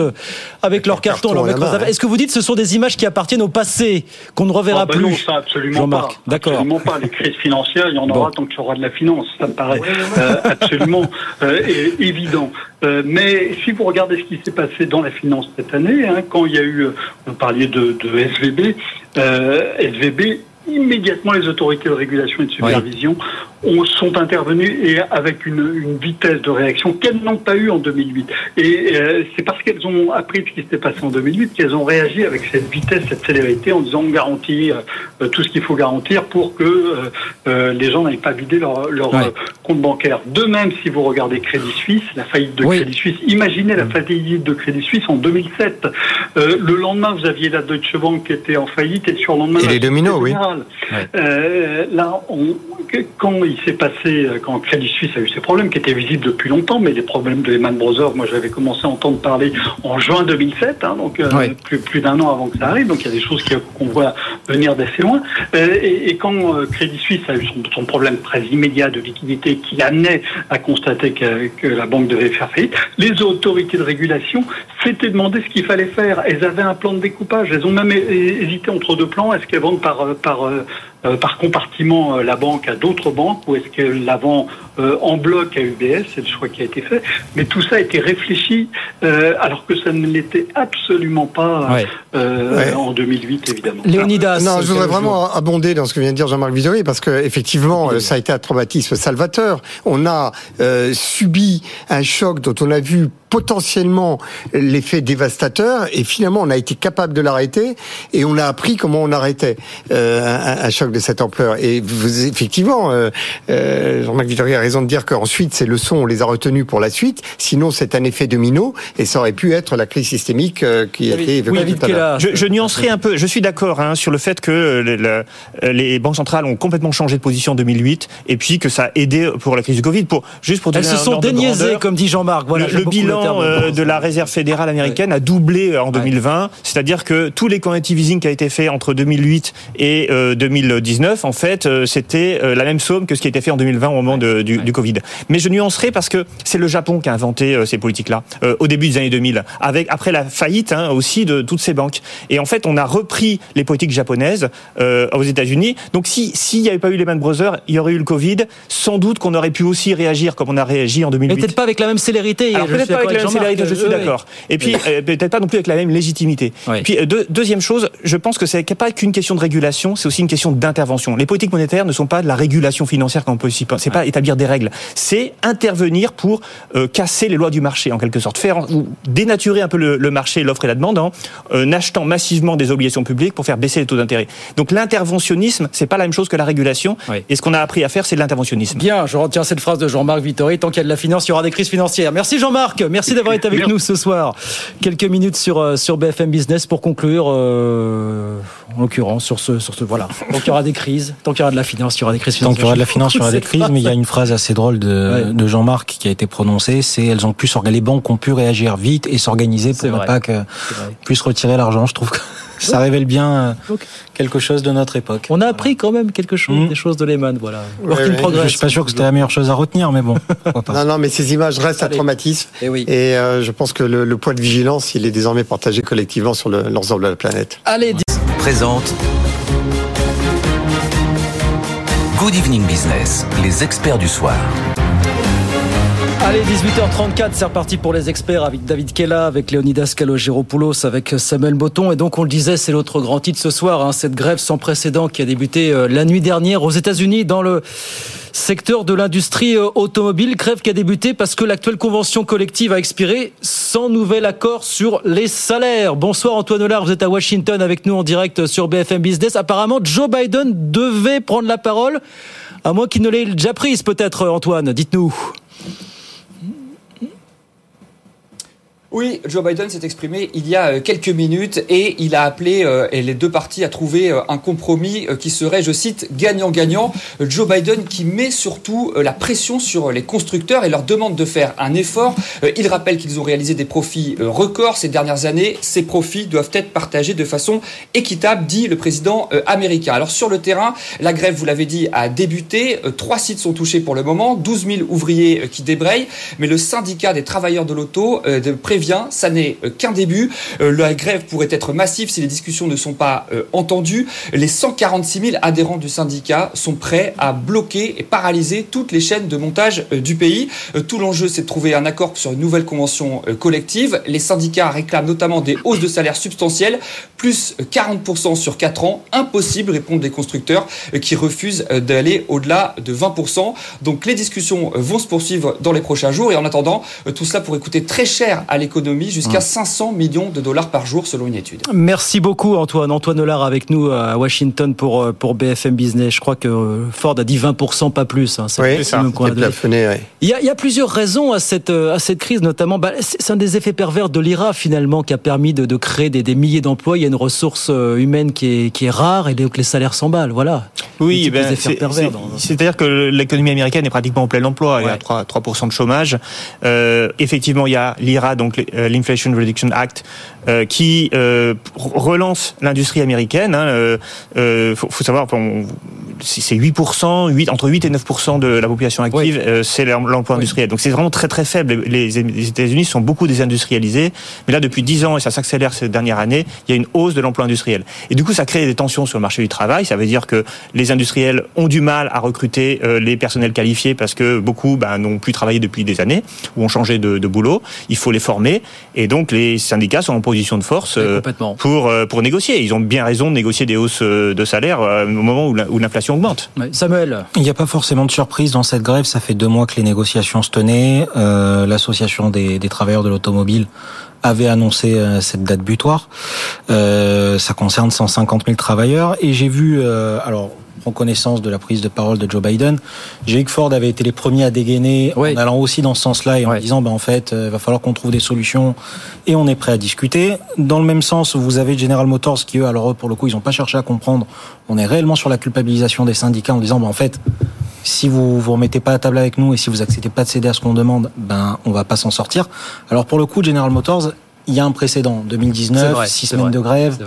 avec leur carton, carton leur main, d'affaires, ouais. est-ce que vous dites que ce sont des images qui appartiennent au passé, qu'on ne reverra Ah ben plus non, ça absolument Jean-Marc, pas. d'accord. Absolument pas. Les crises financières, il y en Bon. aura tant qu'il y aura de la finance. Ça me paraît euh, absolument euh, évident. Euh, mais si vous regardez ce qui s'est passé dans la finance cette année, hein, quand il y a eu, euh, vous parliez de, de SVB, euh, SVB immédiatement les autorités de régulation et de supervision ont, sont intervenues et avec une, une vitesse de réaction qu'elles n'ont pas eu en 2008. Et euh, c'est parce qu'elles ont appris ce qui s'était passé en 2008 qu'elles ont réagi avec cette vitesse, cette célérité en disant on garantit euh, tout ce qu'il faut garantir pour que euh, les gens n'aient pas vidé leur, leur compte bancaire. De même, si vous regardez Crédit Suisse, la faillite de Crédit Suisse, imaginez la faillite de Crédit Suisse en 2007. le lendemain, vous aviez la Deutsche Bank qui était en faillite et sur le lendemain, et les dominos, oui. Euh, là, on, quand il s'est passé, quand Crédit Suisse a eu ses problèmes, qui étaient visibles depuis longtemps, mais les problèmes de Lehman Brothers, moi j'avais commencé à entendre parler en juin 2007, hein, donc euh, plus, plus d'un an avant que ça arrive, donc il y a des choses qu'on voit venir d'assez loin. Euh, et, et, quand euh, Crédit Suisse a eu son, son, problème très immédiat de liquidité qui l'amenait à constater que, que, la banque devait faire faillite, les autorités de régulation s'étaient demandé ce qu'il fallait faire. Elles avaient un plan de découpage, elles ont même hésité entre deux plans. Est-ce qu'elles vendent par, par euh, par compartiment euh, la banque à d'autres banques ou est-ce qu'elle la vend euh, en bloc à UBS C'est le choix qui a été fait. Mais tout ça a été réfléchi alors que ça ne l'était absolument pas en 2008, évidemment. Léonidas. Non, je voudrais vraiment abonder dans ce que vient de dire Jean-Marc Vidori parce que effectivement, ça a été un traumatisme salvateur. On a subi un choc dont on a vu potentiellement l'effet dévastateur et finalement on a été capable de l'arrêter et on a appris comment on arrêtait un, un choc de cette ampleur. Et vous, effectivement, euh, euh, Jean-Marc Vittori a raison de dire qu'ensuite ces leçons, on les a retenues pour la suite. Sinon, c'est un effet domino et ça aurait pu être la crise systémique euh, qui a été évoquée tout à l'heure. Je, je, nuancerai un peu. Je suis d'accord hein, sur le fait que le, les banques centrales ont complètement changé de position en 2008 et puis que ça a aidé pour la crise du Covid. Pour juste pour elles se sont déniaisées, comme dit Jean-Marc. Voilà, le, bilan euh, de la réserve fédérale américaine a doublé en 2020. C'est-à-dire que tous les quantitative easing qui a été fait entre 2008 et 2019 2019, en fait, euh, c'était euh, la même somme que ce qui a été fait en 2020 au moment de, du, du, Covid. Mais je nuancerai parce que c'est le Japon qui a inventé euh, ces politiques-là au début des années 2000, avec après la faillite hein, aussi de toutes ces banques. Et en fait, on a repris les politiques japonaises euh, aux États-Unis. Donc, si s'il n'y avait pas eu Lehman Brothers, il y aurait eu le Covid. Sans doute qu'on aurait pu aussi réagir comme on a réagi en 2008. Mais peut-être pas avec la même célérité. peut-être pas avec la même célérité, je suis d'accord. Et puis peut-être pas non plus avec la même légitimité. Et puis deuxième chose, je pense que c'est pas qu'une question de régulation, c'est aussi une question d'intervention. Les politiques monétaires ne sont pas de la régulation financière comme on peut s'y penser. C'est pas établir des règles. C'est intervenir pour euh, casser les lois du marché, en quelque sorte. Faire, ou dénaturer un peu le, le marché, l'offre et la demande, en euh, achetant massivement des obligations publiques pour faire baisser les taux d'intérêt. Donc l'interventionnisme, c'est pas la même chose que la régulation. Oui. Et ce qu'on a appris à faire, c'est l'interventionnisme. Bien, je retiens cette phrase de Jean-Marc Vittori. Tant qu'il y a de la finance, il y aura des crises financières. Merci Jean-Marc. Merci d'avoir été avec Merci. nous ce soir. Quelques minutes sur, euh, sur BFM Business pour conclure, euh, en l'occurrence, sur ce, sur ce. Voilà. Donc il y aura des crises. Tant qu'il y aura de la finance, il y aura des crises Tant qu'il y aura de la finance, il y aura des crises. Mais il y a une phrase assez drôle de, ouais. de Jean-Marc qui a été prononcée c'est elles ont pu les banques ont pu réagir vite et s'organiser pour ne pas que puissent retirer l'argent. Je trouve que ça révèle bien quelque chose de notre époque. On a appris quand même quelque chose, mmh. des choses de Lehman, voilà. Ouais, ouais, je suis pas sûr que c'était la meilleure chose à retenir, mais bon. non, non, mais ces images restent Allez. un traumatisme. Et, oui. et euh, je pense que le, le, point de vigilance, il est désormais partagé collectivement sur l'ensemble de la planète. Allez, présente. Good Evening Business, les experts du soir. Allez, 18h34, c'est reparti pour les experts avec David Kella, avec Leonidas Kalogéropoulos, avec Samuel Botton. Et donc, on le disait, c'est l'autre grand titre ce soir, hein, cette grève sans précédent qui a débuté euh, la nuit dernière aux États-Unis dans le secteur de l'industrie euh, automobile. Grève qui a débuté parce que l'actuelle convention collective a expiré sans nouvel accord sur les salaires. Bonsoir Antoine Hollard, vous êtes à Washington avec nous en direct sur BFM Business. Apparemment, Joe Biden devait prendre la parole, à moins qu'il ne l'ait déjà prise peut-être, Antoine. Dites-nous. Oui, Joe Biden s'est exprimé il y a quelques minutes et il a appelé euh, les deux parties à trouver euh, un compromis euh, qui serait, je cite, gagnant-gagnant. Joe Biden qui met surtout la pression sur les constructeurs et leur demande de faire un effort. Il rappelle qu'ils ont réalisé des profits records ces dernières années. Ces profits doivent être partagés de façon équitable, dit le président américain. Alors sur le terrain, la grève, vous l'avez dit, a débuté. Trois sites sont touchés pour le moment, 12 000 ouvriers qui débrayent, mais le syndicat des travailleurs de l'auto prévient ça n'est qu'un début. La grève pourrait être massive si les discussions ne sont pas entendues. Les 146 000 adhérents du syndicat sont prêts à bloquer et paralyser toutes les chaînes de montage du pays. Tout l'enjeu, c'est de trouver un accord sur une nouvelle convention collective. Les syndicats réclament notamment des hausses de salaire substantielles, plus 40% sur 4 ans. Impossible, répondent des constructeurs qui refusent d'aller au-delà de 20%. Donc les discussions vont se poursuivre dans les prochains jours et en attendant, tout cela pourrait coûter très cher à l'économie, jusqu'à 500 mmh. millions de dollars par jour selon une étude. Merci beaucoup Antoine. Antoine Hollard avec nous à Washington pour, euh, pour BFM Business. Je crois que euh, Ford a dit 20%, pas plus. Hein. Oui, ça. il, y a, il y a plusieurs raisons à cette, euh, à cette crise, notamment, bah, c'est un des effets pervers de l'IRA finalement qui a permis de, de créer des, des milliers d'emplois. Il y a une ressource humaine qui est, qui est rare et donc les salaires s'emballent. Voilà. Oui, ben, c'est-à-dire que l'économie américaine est pratiquement en plein emploi. Il y a 3, 3 de chômage. Euh, effectivement, il y a l'IRA, donc l'Inflation uh, Reduction Act, euh, qui euh, relance l'industrie américaine. Hein, euh, euh faut, faut, savoir, c'est 8%, 8, entre 8 et 9% de la population active, euh, c'est l'emploi industriel. Donc c'est vraiment très très faible. Les, les États-Unis sont beaucoup désindustrialisés, mais là depuis 10 ans, et ça s'accélère cette dernière année, il y a une hausse de l'emploi industriel. Et du coup, ça crée des tensions sur le marché du travail. Ça veut dire que les industriels ont du mal à recruter les personnels qualifiés parce que beaucoup ben, n'ont plus travaillé depuis des années ou ont changé de, de, boulot. Il faut les former. Et donc les syndicats sont en position de force euh, pour, euh, pour négocier. Ils ont bien raison de négocier des hausses euh, de salaire au moment où l'inflation augmente. Samuel Il n'y a pas forcément de surprise dans cette grève. Ça fait deux mois que les négociations se tenaient. L'association des, des travailleurs de l'automobile avait annoncé cette date butoir. Euh, ça concerne 150 000 travailleurs et j'ai vu, euh, alors reconnaissance de la prise de parole de Joe Biden. Que Ford avait été les premiers à dégainer en allant aussi dans ce sens-là et en disant ben en fait il euh, va falloir qu'on trouve des solutions et on est prêt à discuter. Dans le même sens, vous avez General Motors qui eux alors pour le coup ils n'ont pas cherché à comprendre. On est réellement sur la culpabilisation des syndicats en disant ben en fait si vous vous remettez pas à table avec nous et si vous acceptez pas de céder à ce qu'on demande, ben on va pas s'en sortir. Alors pour le coup, General Motors, il y a un précédent, 2019, 6 semaines de grève,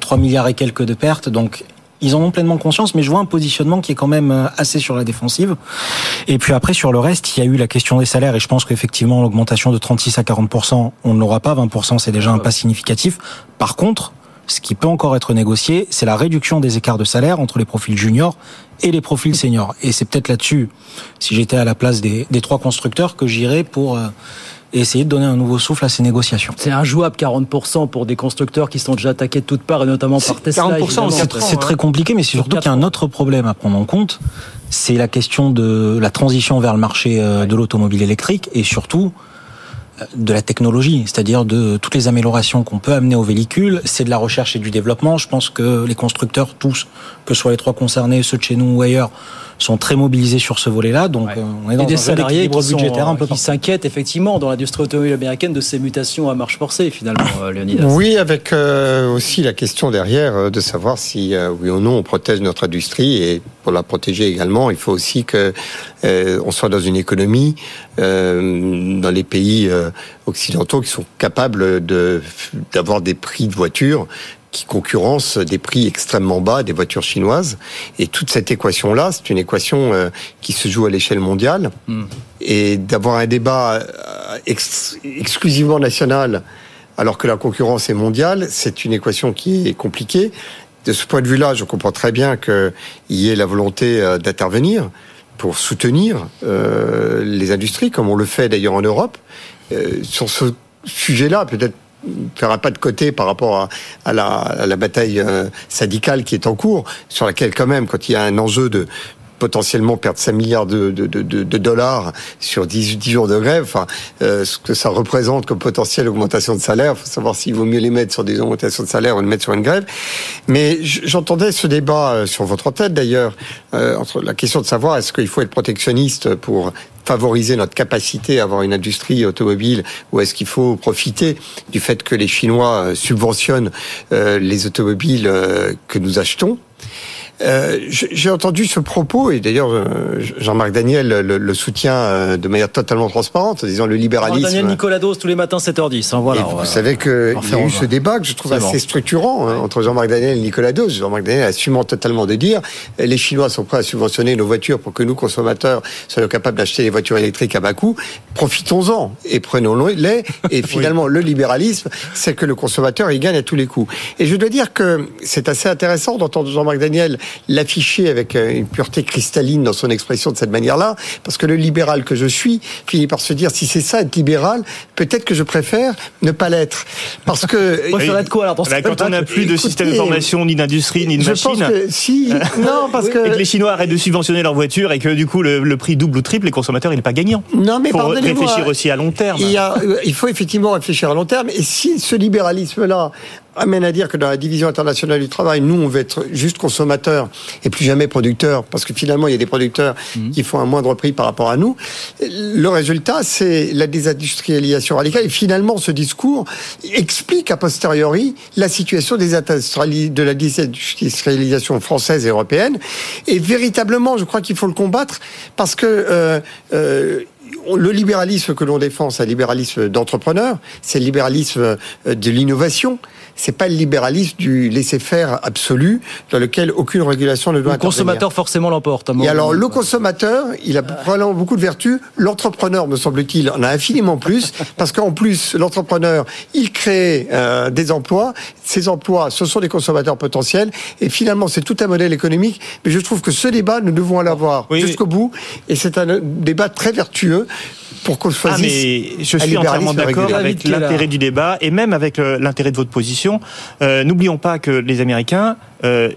3 milliards et quelques de pertes, donc ils en ont pleinement conscience, mais je vois un positionnement qui est quand même euh, assez sur la défensive. Et puis après, sur le reste, il y a eu la question des salaires, et je pense qu'effectivement, l'augmentation de 36 à 40%, on ne l'aura pas. 20%, c'est déjà un pas significatif. Par contre, ce qui peut encore être négocié, c'est la réduction des écarts de salaire entre les profils juniors et les profils seniors. Et c'est peut-être là-dessus, si j'étais à la place des, trois constructeurs, que j'irais pour euh, et essayer de donner un nouveau souffle à ces négociations. C'est injouable 40% pour des constructeurs qui sont déjà attaqués de toutes parts et notamment par Tesla. 40% c'est très compliqué, mais c'est surtout qu'il y a un autre problème à prendre en compte, c'est la question de la transition vers le marché euh, de l'automobile électrique et surtout de la technologie, c'est-à-dire de toutes les améliorations qu'on peut amener aux véhicules, c'est de la recherche et du développement. Je pense que les constructeurs, tous, que ce soit les trois concernés, ceux de chez nous ou ailleurs, sont très mobilisés sur ce volet-là. Donc euh, on est dans et des salariés qui budgétaire un peu qui s'inquiètent effectivement dans l'industrie automobile américaine de ces mutations à marche forcée finalement, euh, Leonidas. Oui, avec euh, aussi la question derrière de savoir si oui ou non on protège notre industrie et pour la protéger également, il faut aussi que on soit dans une économie dans les pays occidentaux qui sont capables de d'avoir des prix de voitures qui concurrence des prix extrêmement bas des voitures chinoises. Et toute cette équation-là, c'est une équation euh, qui se joue à l'échelle mondiale. Hmm. Et d'avoir un débat euh, exclusivement national alors que la concurrence est mondiale, c'est une équation qui est compliquée. De ce point de vue-là, je comprends très bien qu'il y ait la volonté euh, d'intervenir pour soutenir les industries, comme on le fait d'ailleurs en Europe. sur ce sujet-là, peut-être fera pas de côté par rapport à, la, bataille euh, syndicale qui est en cours, sur laquelle quand même, quand il y a un enjeu de potentiellement perdre 5 milliards de, dollars sur 10, jours de grève, enfin, euh, ce que ça représente comme potentielle augmentation de salaire, il faut savoir s'il vaut mieux les mettre sur des augmentations de salaire ou les mettre sur une grève. Mais j'entendais ce débat euh, sur votre tête d'ailleurs, entre la question de savoir est-ce qu'il faut être protectionniste pour favoriser notre capacité à avoir une industrie automobile ou est-ce qu'il faut profiter du fait que les Chinois euh, subventionnent euh, les automobiles euh, que nous achetons Euh, j'ai entendu ce propos, et d'ailleurs Jean-Marc Daniel le, soutient de manière totalement transparente, en disant le libéralisme... Daniel Nicolas Dos, tous les matins 7h10. Hein, voilà, vous savez qu'il y a eu ce débat que je trouve assez structurant hein, entre Jean-Marc Daniel et Nicolas Dos. Jean-Marc Daniel assumant totalement de dire les Chinois sont prêts à subventionner nos voitures pour que nous, consommateurs, soyons capables d'acheter des voitures électriques à bas coût. Profitons-en et prenons-les. Et finalement, le libéralisme, c'est que le consommateur, il gagne à tous les coups. Et je dois dire que c'est assez intéressant d'entendre Jean-Marc Daniel l'afficher avec euh, une pureté cristalline dans son expression de cette manière-là, parce que le libéral que je suis finit par se dire si c'est ça être libéral, peut-être que je préfère ne pas l'être. Parce que. être quoi alors bah, Quand on n'a plus de système d'information, ni d'industrie, ni de machine. Je pense que si. non, parce que. Et que les Chinois arrêtent de subventionner leurs voitures et que du coup le, prix double ou triple, les consommateurs, il n'est pas gagnant. Non, mais faut réfléchir aussi à long terme. Il, euh, il faut effectivement réfléchir à long terme. Et si ce libéralisme-là amène à dire que dans la division internationale du travail, nous, on veut être juste consommateurs et plus jamais producteurs, parce que finalement, il y a des producteurs mhm. qui font un moindre prix par rapport à nous. Le résultat, c'est la désindustrialisation radicale. Et finalement, ce discours explique a posteriori la situation des de la désindustrialisation française et européenne. Et véritablement, je crois qu'il faut le combattre, parce que euh, euh, le libéralisme que l'on défend, c'est le libéralisme d'entrepreneur, c'est le libéralisme euh, de l'innovation, c'est pas le libéralisme du laisser-faire absolu dans lequel aucune régulation ne doit Le consommateur forcément l'emporte. Et alors le consommateur, il a probablement beaucoup de vertus. L'entrepreneur, me semble-t-il, en a infiniment plus parce qu'en plus l'entrepreneur, il crée euh, des emplois. Ces emplois, ce sont des consommateurs potentiels. Et finalement, c'est tout un modèle économique. Mais je trouve que ce débat, nous devons l'avoir jusqu'au bout. Et c'est un débat très vertueux pour qu'on ah, mais je suis entièrement d'accord avec l'intérêt du débat et même avec l'intérêt de votre position. Euh, n'oublions pas que les Américains euh,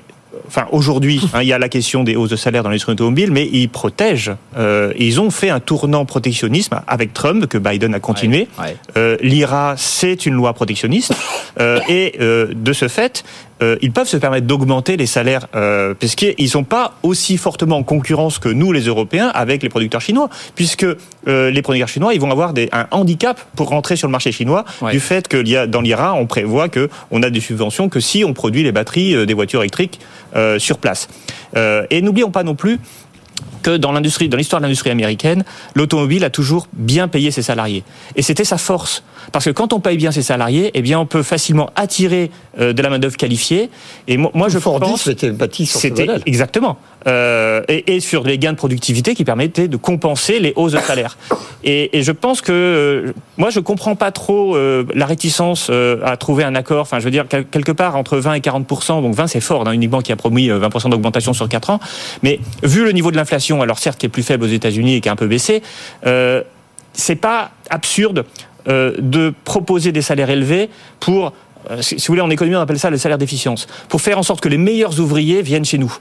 enfin aujourd'hui, hein, il y a la question des hausses de salaire dans l'industrie automobile, mais ils protègent. Euh, ils ont fait un tournant protectionnisme avec Trump que Biden a continué. Euh, L'IRA, c'est une loi protectionniste, euh, et de ce fait, euh, ils peuvent se permettre d'augmenter les salaires euh, puisqu'ils sont pas aussi fortement en concurrence que nous, les Européens, avec les producteurs chinois, puisque les producteurs chinois, ils vont avoir des, un handicap pour rentrer sur le marché chinois du fait que dans l'IRA, on prévoit que on a des subventions que si on produit les batteries des voitures électriques euh, sur place. Euh, et n'oublions pas non plus que dans l'industrie, dans l'histoire de l'industrie américaine, l'automobile a toujours bien payé ses salariés. Et c'était sa force. Parce que quand on paye bien ses salariés, eh bien, on peut facilement attirer euh, de la main-d'œuvre qualifiée. Et moi, moi je pense. c'était bâti sur C'était exactement. Euh, et, et, sur les gains de productivité qui permettaient de compenser les hausses de salaire. Et, et je pense que euh, moi, je comprends pas trop la réticence à trouver un accord. Enfin, je veux dire quelque part entre 20 et 40% donc 20 c'est fort, hein, banque qui a promis 20 d'augmentation sur 4 ans. Mais vu le niveau de l'inflation, alors certes qui est plus faible aux États-Unis et qui a un peu baissé, euh, c'est pas absurde euh, de proposer des salaires élevés pour, euh, si vous voulez, en économie, on appelle ça le salaire d'efficience, pour faire en sorte que les meilleurs ouvriers viennent chez nous.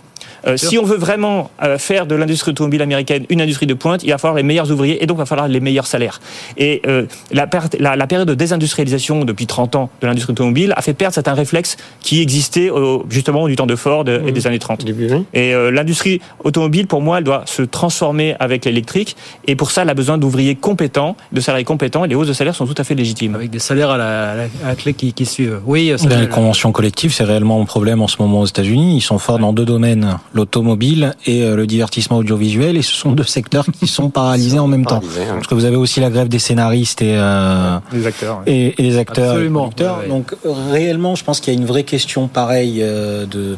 Euh, si on veut vraiment euh, faire de l'industrie automobile américaine une industrie de pointe, il va falloir les meilleurs ouvriers et donc il va falloir les meilleurs salaires. Et euh, la, la, la, période de désindustrialisation depuis 30 ans de l'industrie automobile a fait perdre certains réflexes qui existaient justement du temps de Ford et mmh. des années 30. Et l'industrie automobile, pour moi, elle doit se transformer avec l'électrique et pour ça, elle a besoin d'ouvriers compétents, de salariés compétents et les hausses de salaire sont tout à fait légitimes. Avec des salaires à la, à la clé qui, qui, suivent. Oui, les conventions collectives, c'est réellement un problème en ce moment aux États-Unis. Ils sont forts dans deux domaines l'automobile et euh, le divertissement audiovisuel, et ce sont deux secteurs qui sont paralysés en même temps. Parce que vous avez aussi la grève des scénaristes et, euh, les acteurs, et, et, les acteurs. Absolument. Donc réellement, je pense qu'il y a une vraie question pareille euh, de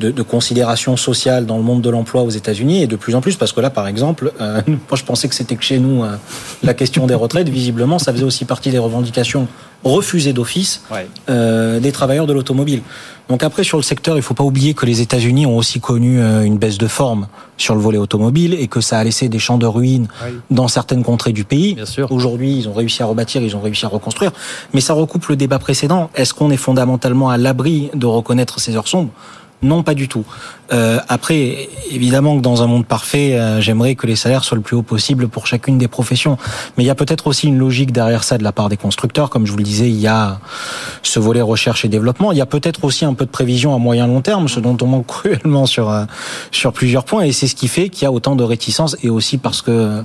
de, de, considération sociale dans le monde de l'emploi aux États-Unis et de plus en plus parce que là, par exemple, euh, moi je pensais que c'était que chez nous euh, la question des retraites. Visiblement, ça faisait aussi partie des revendications refusées d'office euh, des travailleurs de l'automobile. Donc après, sur le secteur, il faut pas oublier que les États-Unis ont aussi connu euh, une baisse de forme sur le volet automobile et que ça a laissé des champs de ruines dans certaines contrées du pays. Aujourd'hui, ils ont réussi à rebâtir, ils ont réussi à reconstruire. Mais ça recoupe le débat précédent. Est-ce qu'on est fondamentalement à l'abri de reconnaître ces heures sombres? Non, pas du tout. Euh, après, évidemment que dans un monde parfait, euh, j'aimerais que les salaires soient le plus haut possible pour chacune des professions. Mais il y a peut-être aussi une logique derrière ça de la part des constructeurs. Comme je vous le disais, il y a ce volet recherche et développement. Il y a peut-être aussi un peu de prévision à moyen long terme, ce dont on manque cruellement sur euh, sur plusieurs points. Et c'est ce qui fait qu'il y a autant de réticence et aussi parce que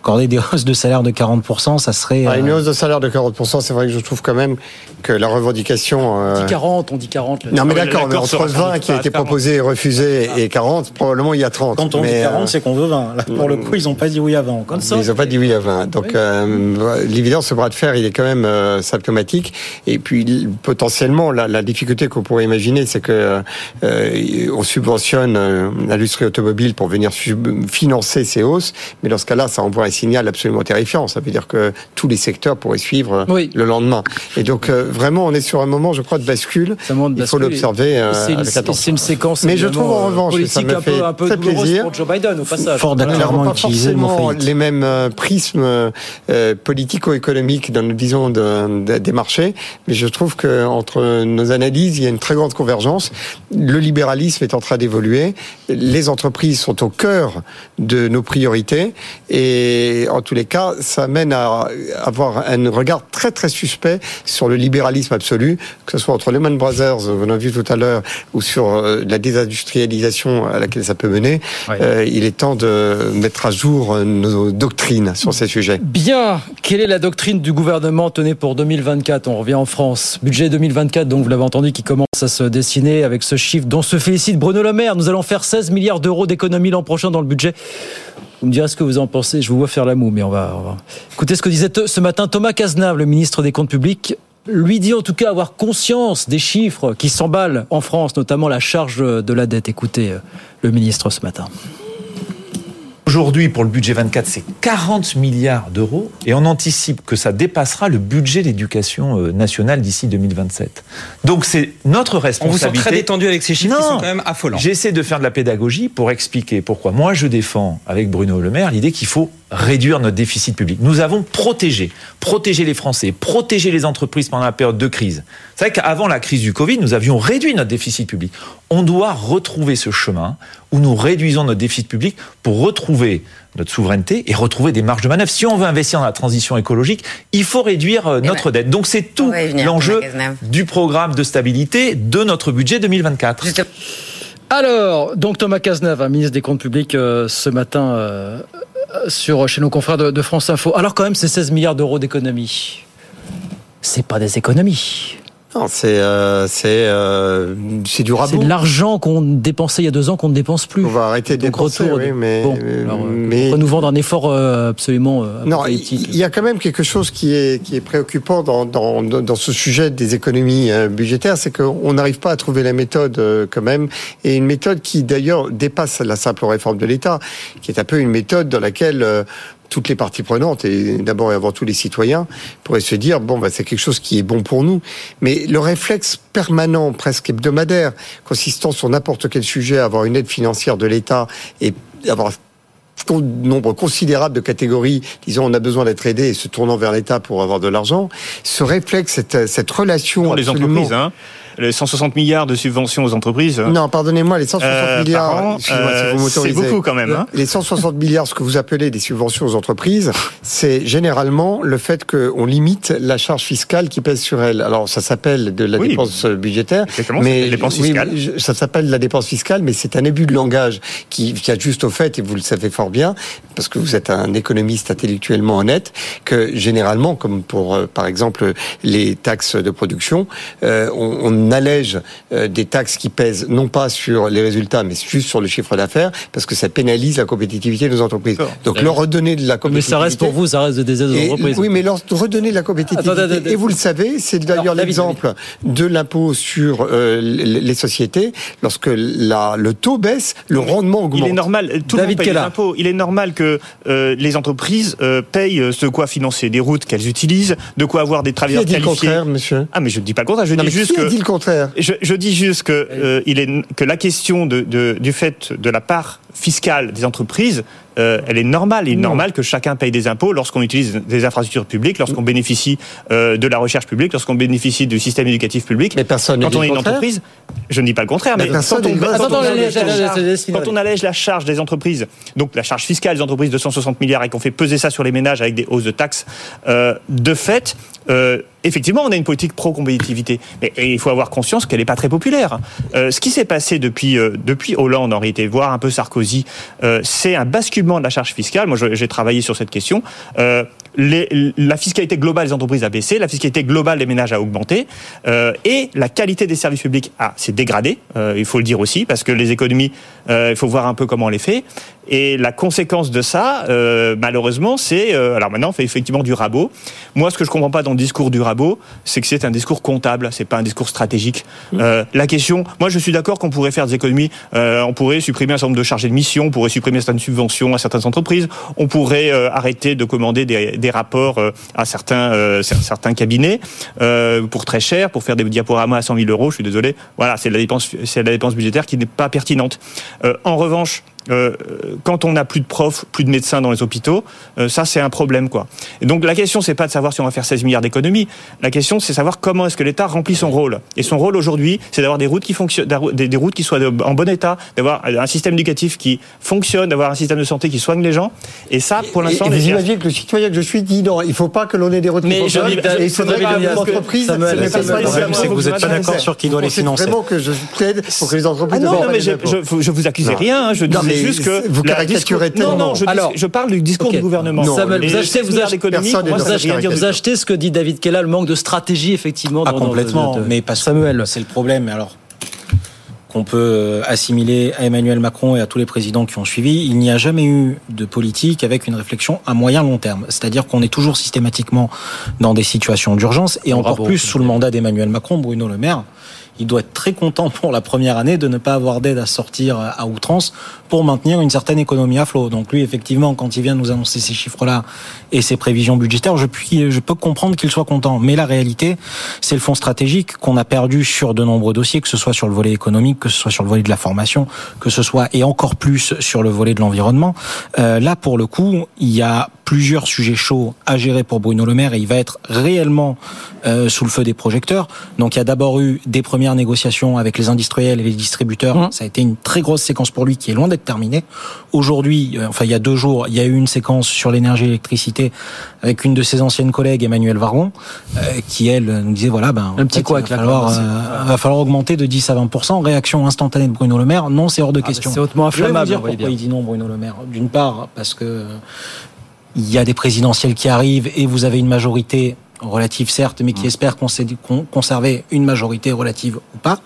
accorder des hausses de salaire de 40%, ça serait... Ah, une hausse de salaire de 40%, c'est vrai que je trouve quand même que la revendication... On dit 40, on dit 40. Non mais d'accord, mais entre 20 et a été proposé et refusé et 40, probablement il y a 30. Quand on dit 40, c'est qu'on veut 20. Là, pour le coup, ils n'ont pas dit oui à 20. Comme ça, ils n'ont pas dit oui à 20. Donc, l'évidence, ce bras de fer, il est quand même symptomatique. Et puis, potentiellement, la, la difficulté qu'on pourrait imaginer, c'est que on subventionne l'industrie automobile pour venir financer ces hausses, mais dans ce cas-là, ça envoie un signal absolument terrifiant. Ça veut dire que tous les secteurs pourraient suivre le lendemain. Et donc, vraiment, on est sur un moment, je crois, de bascule. Il faut l'observer avec attention. C'est une séquence. Mais je trouve en revanche, ça me fait un peu, un peu très plaisir. pour Joe Biden au passage. Ford a clairement utilisé le mot les mêmes prismes politico-économiques dans nos disons des marchés, mais je trouve que entre nos analyses, il y a une très grande convergence. Le libéralisme est en train d'évoluer. Les entreprises sont au cœur de nos priorités et en tous les cas, ça mène à avoir un regard très très suspect sur le libéralisme absolu, que ce soit entre Lehman Brothers, on a vu tout à l'heure, ou sur euh, la désindustrialisation à laquelle ça peut mener. Euh, il est temps de mettre à jour nos doctrines sur ces sujets. Bien. Quelle est la doctrine du gouvernement tenue pour 2024 On revient en France. Budget 2024, donc vous l'avez entendu, qui commence à se dessiner avec ce chiffre dont se félicite Bruno Le Maire. Nous allons faire 16 milliards d'euros d'économies l'an prochain dans le budget. Vous me direz ce que vous en pensez. Je vous vois faire la moue, mais on va, on va... Écoutez ce que disait ce matin Thomas Cazenave, le ministre des Comptes Publics lui dit en tout cas avoir conscience des chiffres qui s'emballent en France, notamment la charge de la dette. Écoutez euh, le ministre ce matin. Aujourd'hui, pour le budget 24, c'est 40 milliards d'euros et on anticipe que ça dépassera le budget d'éducation euh, nationale d'ici 2027. Donc c'est notre responsabilité. On vous sent très détendu avec ces chiffres qui sont quand même affolants. J'essaie de faire de la pédagogie pour expliquer pourquoi. Moi, je défends avec Bruno Le Maire l'idée qu'il faut réduire notre déficit public. Nous avons protégé, protégé les Français, protégé les entreprises pendant la période de crise. C'est vrai qu'avant la crise du Covid, nous avions réduit notre déficit public. On doit retrouver ce chemin où nous réduisons notre déficit public pour retrouver notre souveraineté et retrouver des marges de manœuvre. Si on veut investir dans la transition écologique, il faut réduire euh, notre dette. Donc c'est tout l'enjeu du programme de stabilité de notre budget 2024. Alors, donc Thomas Cazeneuve, ministre des Comptes Publics, euh, ce matin, euh, sur, chez nos confrères de, de France Info. Alors quand même, c'est 16 milliards d'euros d'économies. C'est pas des économies. Non, c'est euh, c'est euh, c'est du rabot. C'est de l'argent qu'on dépensait il y a deux ans qu'on ne dépense plus. On va arrêter de dépenser, oui, mais bon, alors, mais on nous vendre un effort euh, absolument euh, non. Il y a quand même quelque chose qui est qui est préoccupant dans dans dans ce sujet des économies euh, budgétaires, c'est qu'on n'arrive pas à trouver la méthode quand même, et une méthode qui d'ailleurs dépasse la simple réforme de l'État, qui est un peu une méthode dans laquelle toutes les parties prenantes et d'abord et avant tout les citoyens pourraient se dire bon bah c'est quelque chose qui est bon pour nous mais le réflexe permanent presque hebdomadaire consistant sur n'importe quel sujet avoir une aide financière de l'État et avoir un nombre considérable de catégories, disons, on a besoin d'être aidé et se tournant vers l'État pour avoir de l'argent, ce réflexe, cette, cette relation. Non, les entreprises, hein les 160 milliards de subventions aux entreprises. Non, pardonnez-moi, les 160 euh, milliards. Euh, c'est beaucoup quand même. Hein les 160 milliards, ce que vous appelez des subventions aux entreprises, c'est généralement le fait qu'on limite la charge fiscale qui pèse sur elles. Alors, ça s'appelle de la dépense budgétaire, mais dépense fiscale. ça s'appelle la dépense fiscale, mais c'est un abus de langage qui vient juste au fait, et vous le savez fort bien, parce que vous êtes un économiste intellectuellement honnête, que généralement, comme pour euh, par exemple les taxes de production, euh, on, on on allège euh, des taxes qui pèsent non pas sur les résultats, mais juste sur le chiffre d'affaires, parce que ça pénalise la compétitivité de nos entreprises. Donc leur redonner de la compétitivité. Mais ça reste pour vous, ça reste des aides aux entreprises. Oui, mais leur redonner de la compétitivité. et vous le savez, c'est d'ailleurs l'exemple de l'impôt sur euh, les sociétés. Lorsque la, le taux baisse, le rendement augmente. Il est normal, tout le monde paye. Il est normal que euh, les entreprises payent ce quoi financer des routes qu'elles utilisent, de quoi avoir des travailleurs qui a dit qualifiés. Le contraire, monsieur? Ah, mais je ne dis pas le contraire. Je dis juste que contraire. Je, je dis juste que euh, il est que la question de, de, du fait de la part fiscale des entreprises, euh, elle est normale. Il est normal que chacun paye des impôts lorsqu'on utilise des infrastructures publiques, lorsqu'on bénéficie euh, de la recherche publique, lorsqu'on bénéficie du système éducatif public. Mais personne Quand on est une contraire. entreprise, je ne dis pas le contraire, mais, mais quand, on, quand, on allège, quand on allège la charge des entreprises, donc la charge fiscale des entreprises de 160 milliards et qu'on fait peser ça sur les ménages avec des hausses de taxes, euh, de fait, effectivement, on a une politique pro-compétitivité, mais il faut avoir conscience qu'elle n'est pas très populaire. Ce qui s'est passé depuis, depuis Hollande, en réalité, voire un peu Sarkozy, Euh, c'est un basculement de la charge fiscale. Moi, j'ai travaillé sur cette question. Euh, la fiscalité globale des entreprises a baissé, la fiscalité globale des ménages a augmenté, euh, et la qualité des services publics s'est dégradée. Il faut le dire aussi, parce que les économies, euh, il faut voir un peu comment on les fait. Et la conséquence de ça, euh, malheureusement, c'est euh, alors maintenant on fait effectivement du rabot. Moi, ce que je comprends pas dans le discours du rabot, c'est que c'est un discours comptable, c'est pas un discours stratégique. Euh, la question, moi, je suis d'accord qu'on pourrait faire des économies, euh, on pourrait supprimer un certain nombre de chargés de mission, on pourrait supprimer certaines subventions à certaines entreprises, on pourrait euh, arrêter de commander des, des rapports euh, à certains euh, certains cabinets euh, pour très cher, pour faire des diaporamas à 100 000 euros. Je suis désolé. Voilà, c'est la dépense, c'est la dépense budgétaire qui n'est pas pertinente. En revanche euh, quand on n'a plus de profs, plus de médecins dans les hôpitaux, euh, ça c'est un problème quoi. Et donc la question c'est pas de savoir si on va faire 16 milliards d'économies, la question c'est savoir comment est-ce que l'État remplit son rôle. Et son rôle aujourd'hui, c'est d'avoir des routes qui fonctionnent, des, des, routes qui soient de, en bon état, d'avoir un système éducatif qui fonctionne, d'avoir un système de santé qui soigne les gens. Et ça, pour l'instant, vous imaginez que le citoyen que je suis dit non, il faut pas que l'on ait des routes mais qui fonctionnent. Et il faudrait que l'entreprise. C'est que vous n'êtes pas d'accord sur qui doit les financer. Vraiment que je plaide pour que les entreprises. Ah non, non mais je vous accusez rien. Je dis juste que caricaturez Non, non, je, Alors, je parle du discours okay. du gouvernement. Non, Samuel, vous achetez, vous, achetez, vous, achetez, vous achetez ce que dit David Kella, le manque de stratégie, effectivement. Ah, dans, complètement. Dans, de, de, mais pas Samuel, c'est le problème. Alors, qu'on peut euh, assimiler à Emmanuel Macron et à tous les présidents qui ont suivi, il n'y a jamais eu de politique avec une réflexion à moyen long terme. C'est-à-dire qu'on est toujours systématiquement dans des situations d'urgence et encore plus sous le mandat d'Emmanuel Macron, Bruno Le Maire il doit être très content pour la première année de ne pas avoir d'aide à sortir à outrance pour maintenir une certaine économie à flot. Donc lui, effectivement, quand il vient nous annoncer ces chiffres-là et ces prévisions budgétaires, je, peux comprendre qu'il soit content. Mais la réalité, c'est le fonds stratégique qu'on a perdu sur de nombreux dossiers, que ce soit sur le volet économique, que ce soit sur le volet de la formation, que ce soit et encore plus sur le volet de l'environnement. Euh, là, pour le coup, il y a plusieurs sujets chauds à gérer pour Bruno Le Maire et il va être réellement euh, sous le feu des projecteurs. Donc il y a d'abord eu des premières négociations avec les industriels et les distributeurs. Mmh. Ça a été une très grosse séquence pour lui qui est loin d'être terminée. Aujourd'hui, euh, enfin il y a deux jours, il y a eu une séquence sur l'énergie et l'électricité avec une de ses anciennes collègues, Emmanuel Vargon, euh, qui elle nous disait voilà ben un petit quoi il va falloir, euh, va falloir augmenter de 10 à 20 Réaction instantanée de Bruno Le Maire, non c'est hors de ah, question. C'est hautement inflammable. Je vais vous dire pourquoi il dit non Bruno Le Maire. D'une part parce que il y a des présidentielles qui arrivent et vous avez une majorité relative certes, mais qui espère conserver une majorité relative ou pas.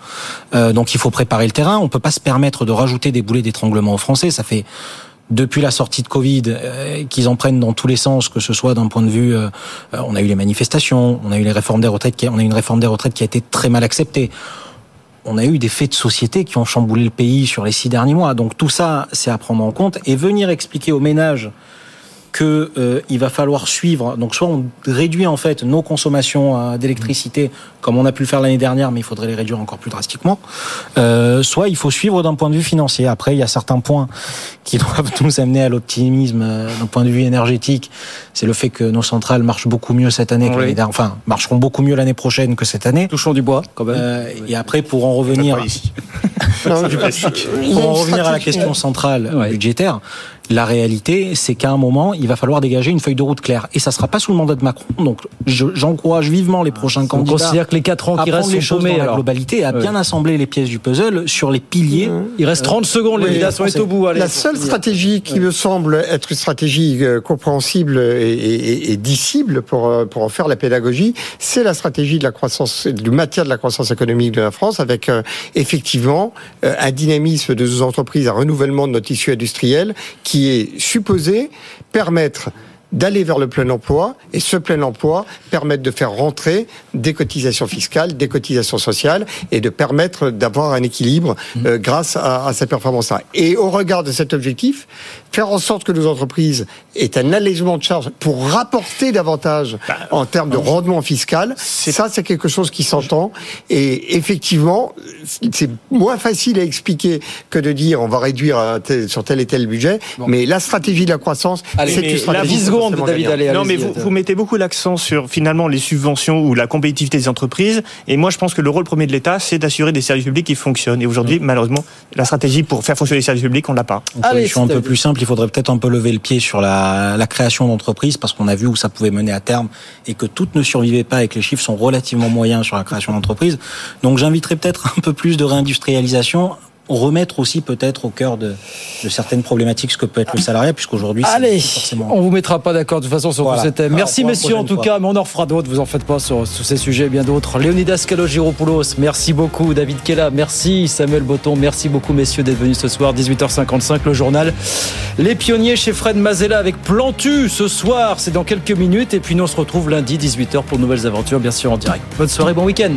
Euh, donc il faut préparer le terrain. On peut pas se permettre de rajouter des boulets d'étranglement aux Français. Ça fait depuis la sortie de Covid, euh, qu'ils en prennent dans tous les sens, que ce soit d'un point de vue, euh, on a eu les manifestations, on a eu les réformes des retraites, qui, on a eu une réforme des retraites qui a été très mal acceptée. On a eu des faits de société qui ont chamboulé le pays sur les six derniers mois. Donc tout ça, c'est à prendre en compte et venir expliquer aux ménages que euh, il va falloir suivre. Donc soit on réduit en fait nos consommations euh, d'électricité comme on a pu le faire l'année dernière, mais il faudrait les réduire encore plus drastiquement. Euh, soit il faut suivre d'un point de vue financier. Après, il y a certains points qui doivent nous amener à l'optimisme euh, d'un point de vue énergétique. C'est le fait que nos centrales marchent beaucoup mieux cette année, que l'année dernière. Enfin, marcheront beaucoup mieux l'année prochaine que cette année. Touchons du bois, quand même. Euh, et après, pour en revenir, non, du plastique. Pour en revenir à la question centrale ouais. budgétaire. La réalité, c'est qu'à un moment, il va falloir dégager une feuille de route claire. Et ça sera pas sous le mandat de Macron. Donc, j'encourage vivement les prochains On candidats. considère que les 4 ans qui restent sont chômés, dans la globalité, à Ouais. bien assembler les pièces du puzzle sur les piliers. Il reste 30 secondes, Oui, l'évidation est au bout. Allez. La seule stratégie qui me semble être une stratégie euh, compréhensible et, et, et dissible pour, euh, pour en faire la pédagogie, c'est la stratégie de la croissance, du maintien de la croissance économique de la France, avec euh, effectivement euh, un dynamisme de nos entreprises, un renouvellement de notre tissu industriel qui est supposé permettre d'aller vers le plein emploi. Et ce plein emploi permettre de faire rentrer des cotisations fiscales, des cotisations sociales et de permettre d'avoir un équilibre euh, grâce à, à cette performance-là. Et au regard de cet objectif, faire en sorte que nos entreprises aient un allègement de charges pour rapporter davantage en termes de rendement fiscal, ça c'est quelque chose qui s'entend. Et effectivement c'est moins facile à expliquer que de dire on va réduire tel- sur tel et tel budget, mais la stratégie de la croissance, c'est une stratégie non, mais vous, vous mettez beaucoup l'accent sur finalement les subventions ou la compétitivité des entreprises. Et moi, je pense que le rôle premier de l'État, c'est d'assurer des services publics qui fonctionnent. Et aujourd'hui, malheureusement, la stratégie pour faire fonctionner les services publics, on l'a pas. Une solution un peu plus simple, il faudrait peut-être un peu lever le pied sur la, la création d'entreprises parce qu'on a vu où ça pouvait mener à terme et que toutes ne survivaient pas et que les chiffres sont relativement moyens sur la création d'entreprises. Donc j'inviterais peut-être un peu plus de réindustrialisation remettre aussi peut-être au cœur de, de, certaines problématiques ce que peut être le salariat, puisqu'aujourd'hui, Allez, forcément... on vous mettra pas d'accord de toute façon sur voilà. tout cet Merci messieurs en tout fois. cas, mais on en refera d'autres, vous en faites pas sur, sur ces sujets, bien d'autres. Léonidas Kalogiropoulos, merci beaucoup. David Kella, merci. Samuel Botton, merci beaucoup messieurs d'être venus ce soir. 18h55, le journal. Les pionniers chez Fred Mazella avec Plantu ce soir, c'est dans quelques minutes. Et puis nous on se retrouve lundi 18h pour de nouvelles aventures, bien sûr en direct. Bonne soirée, bon week-end.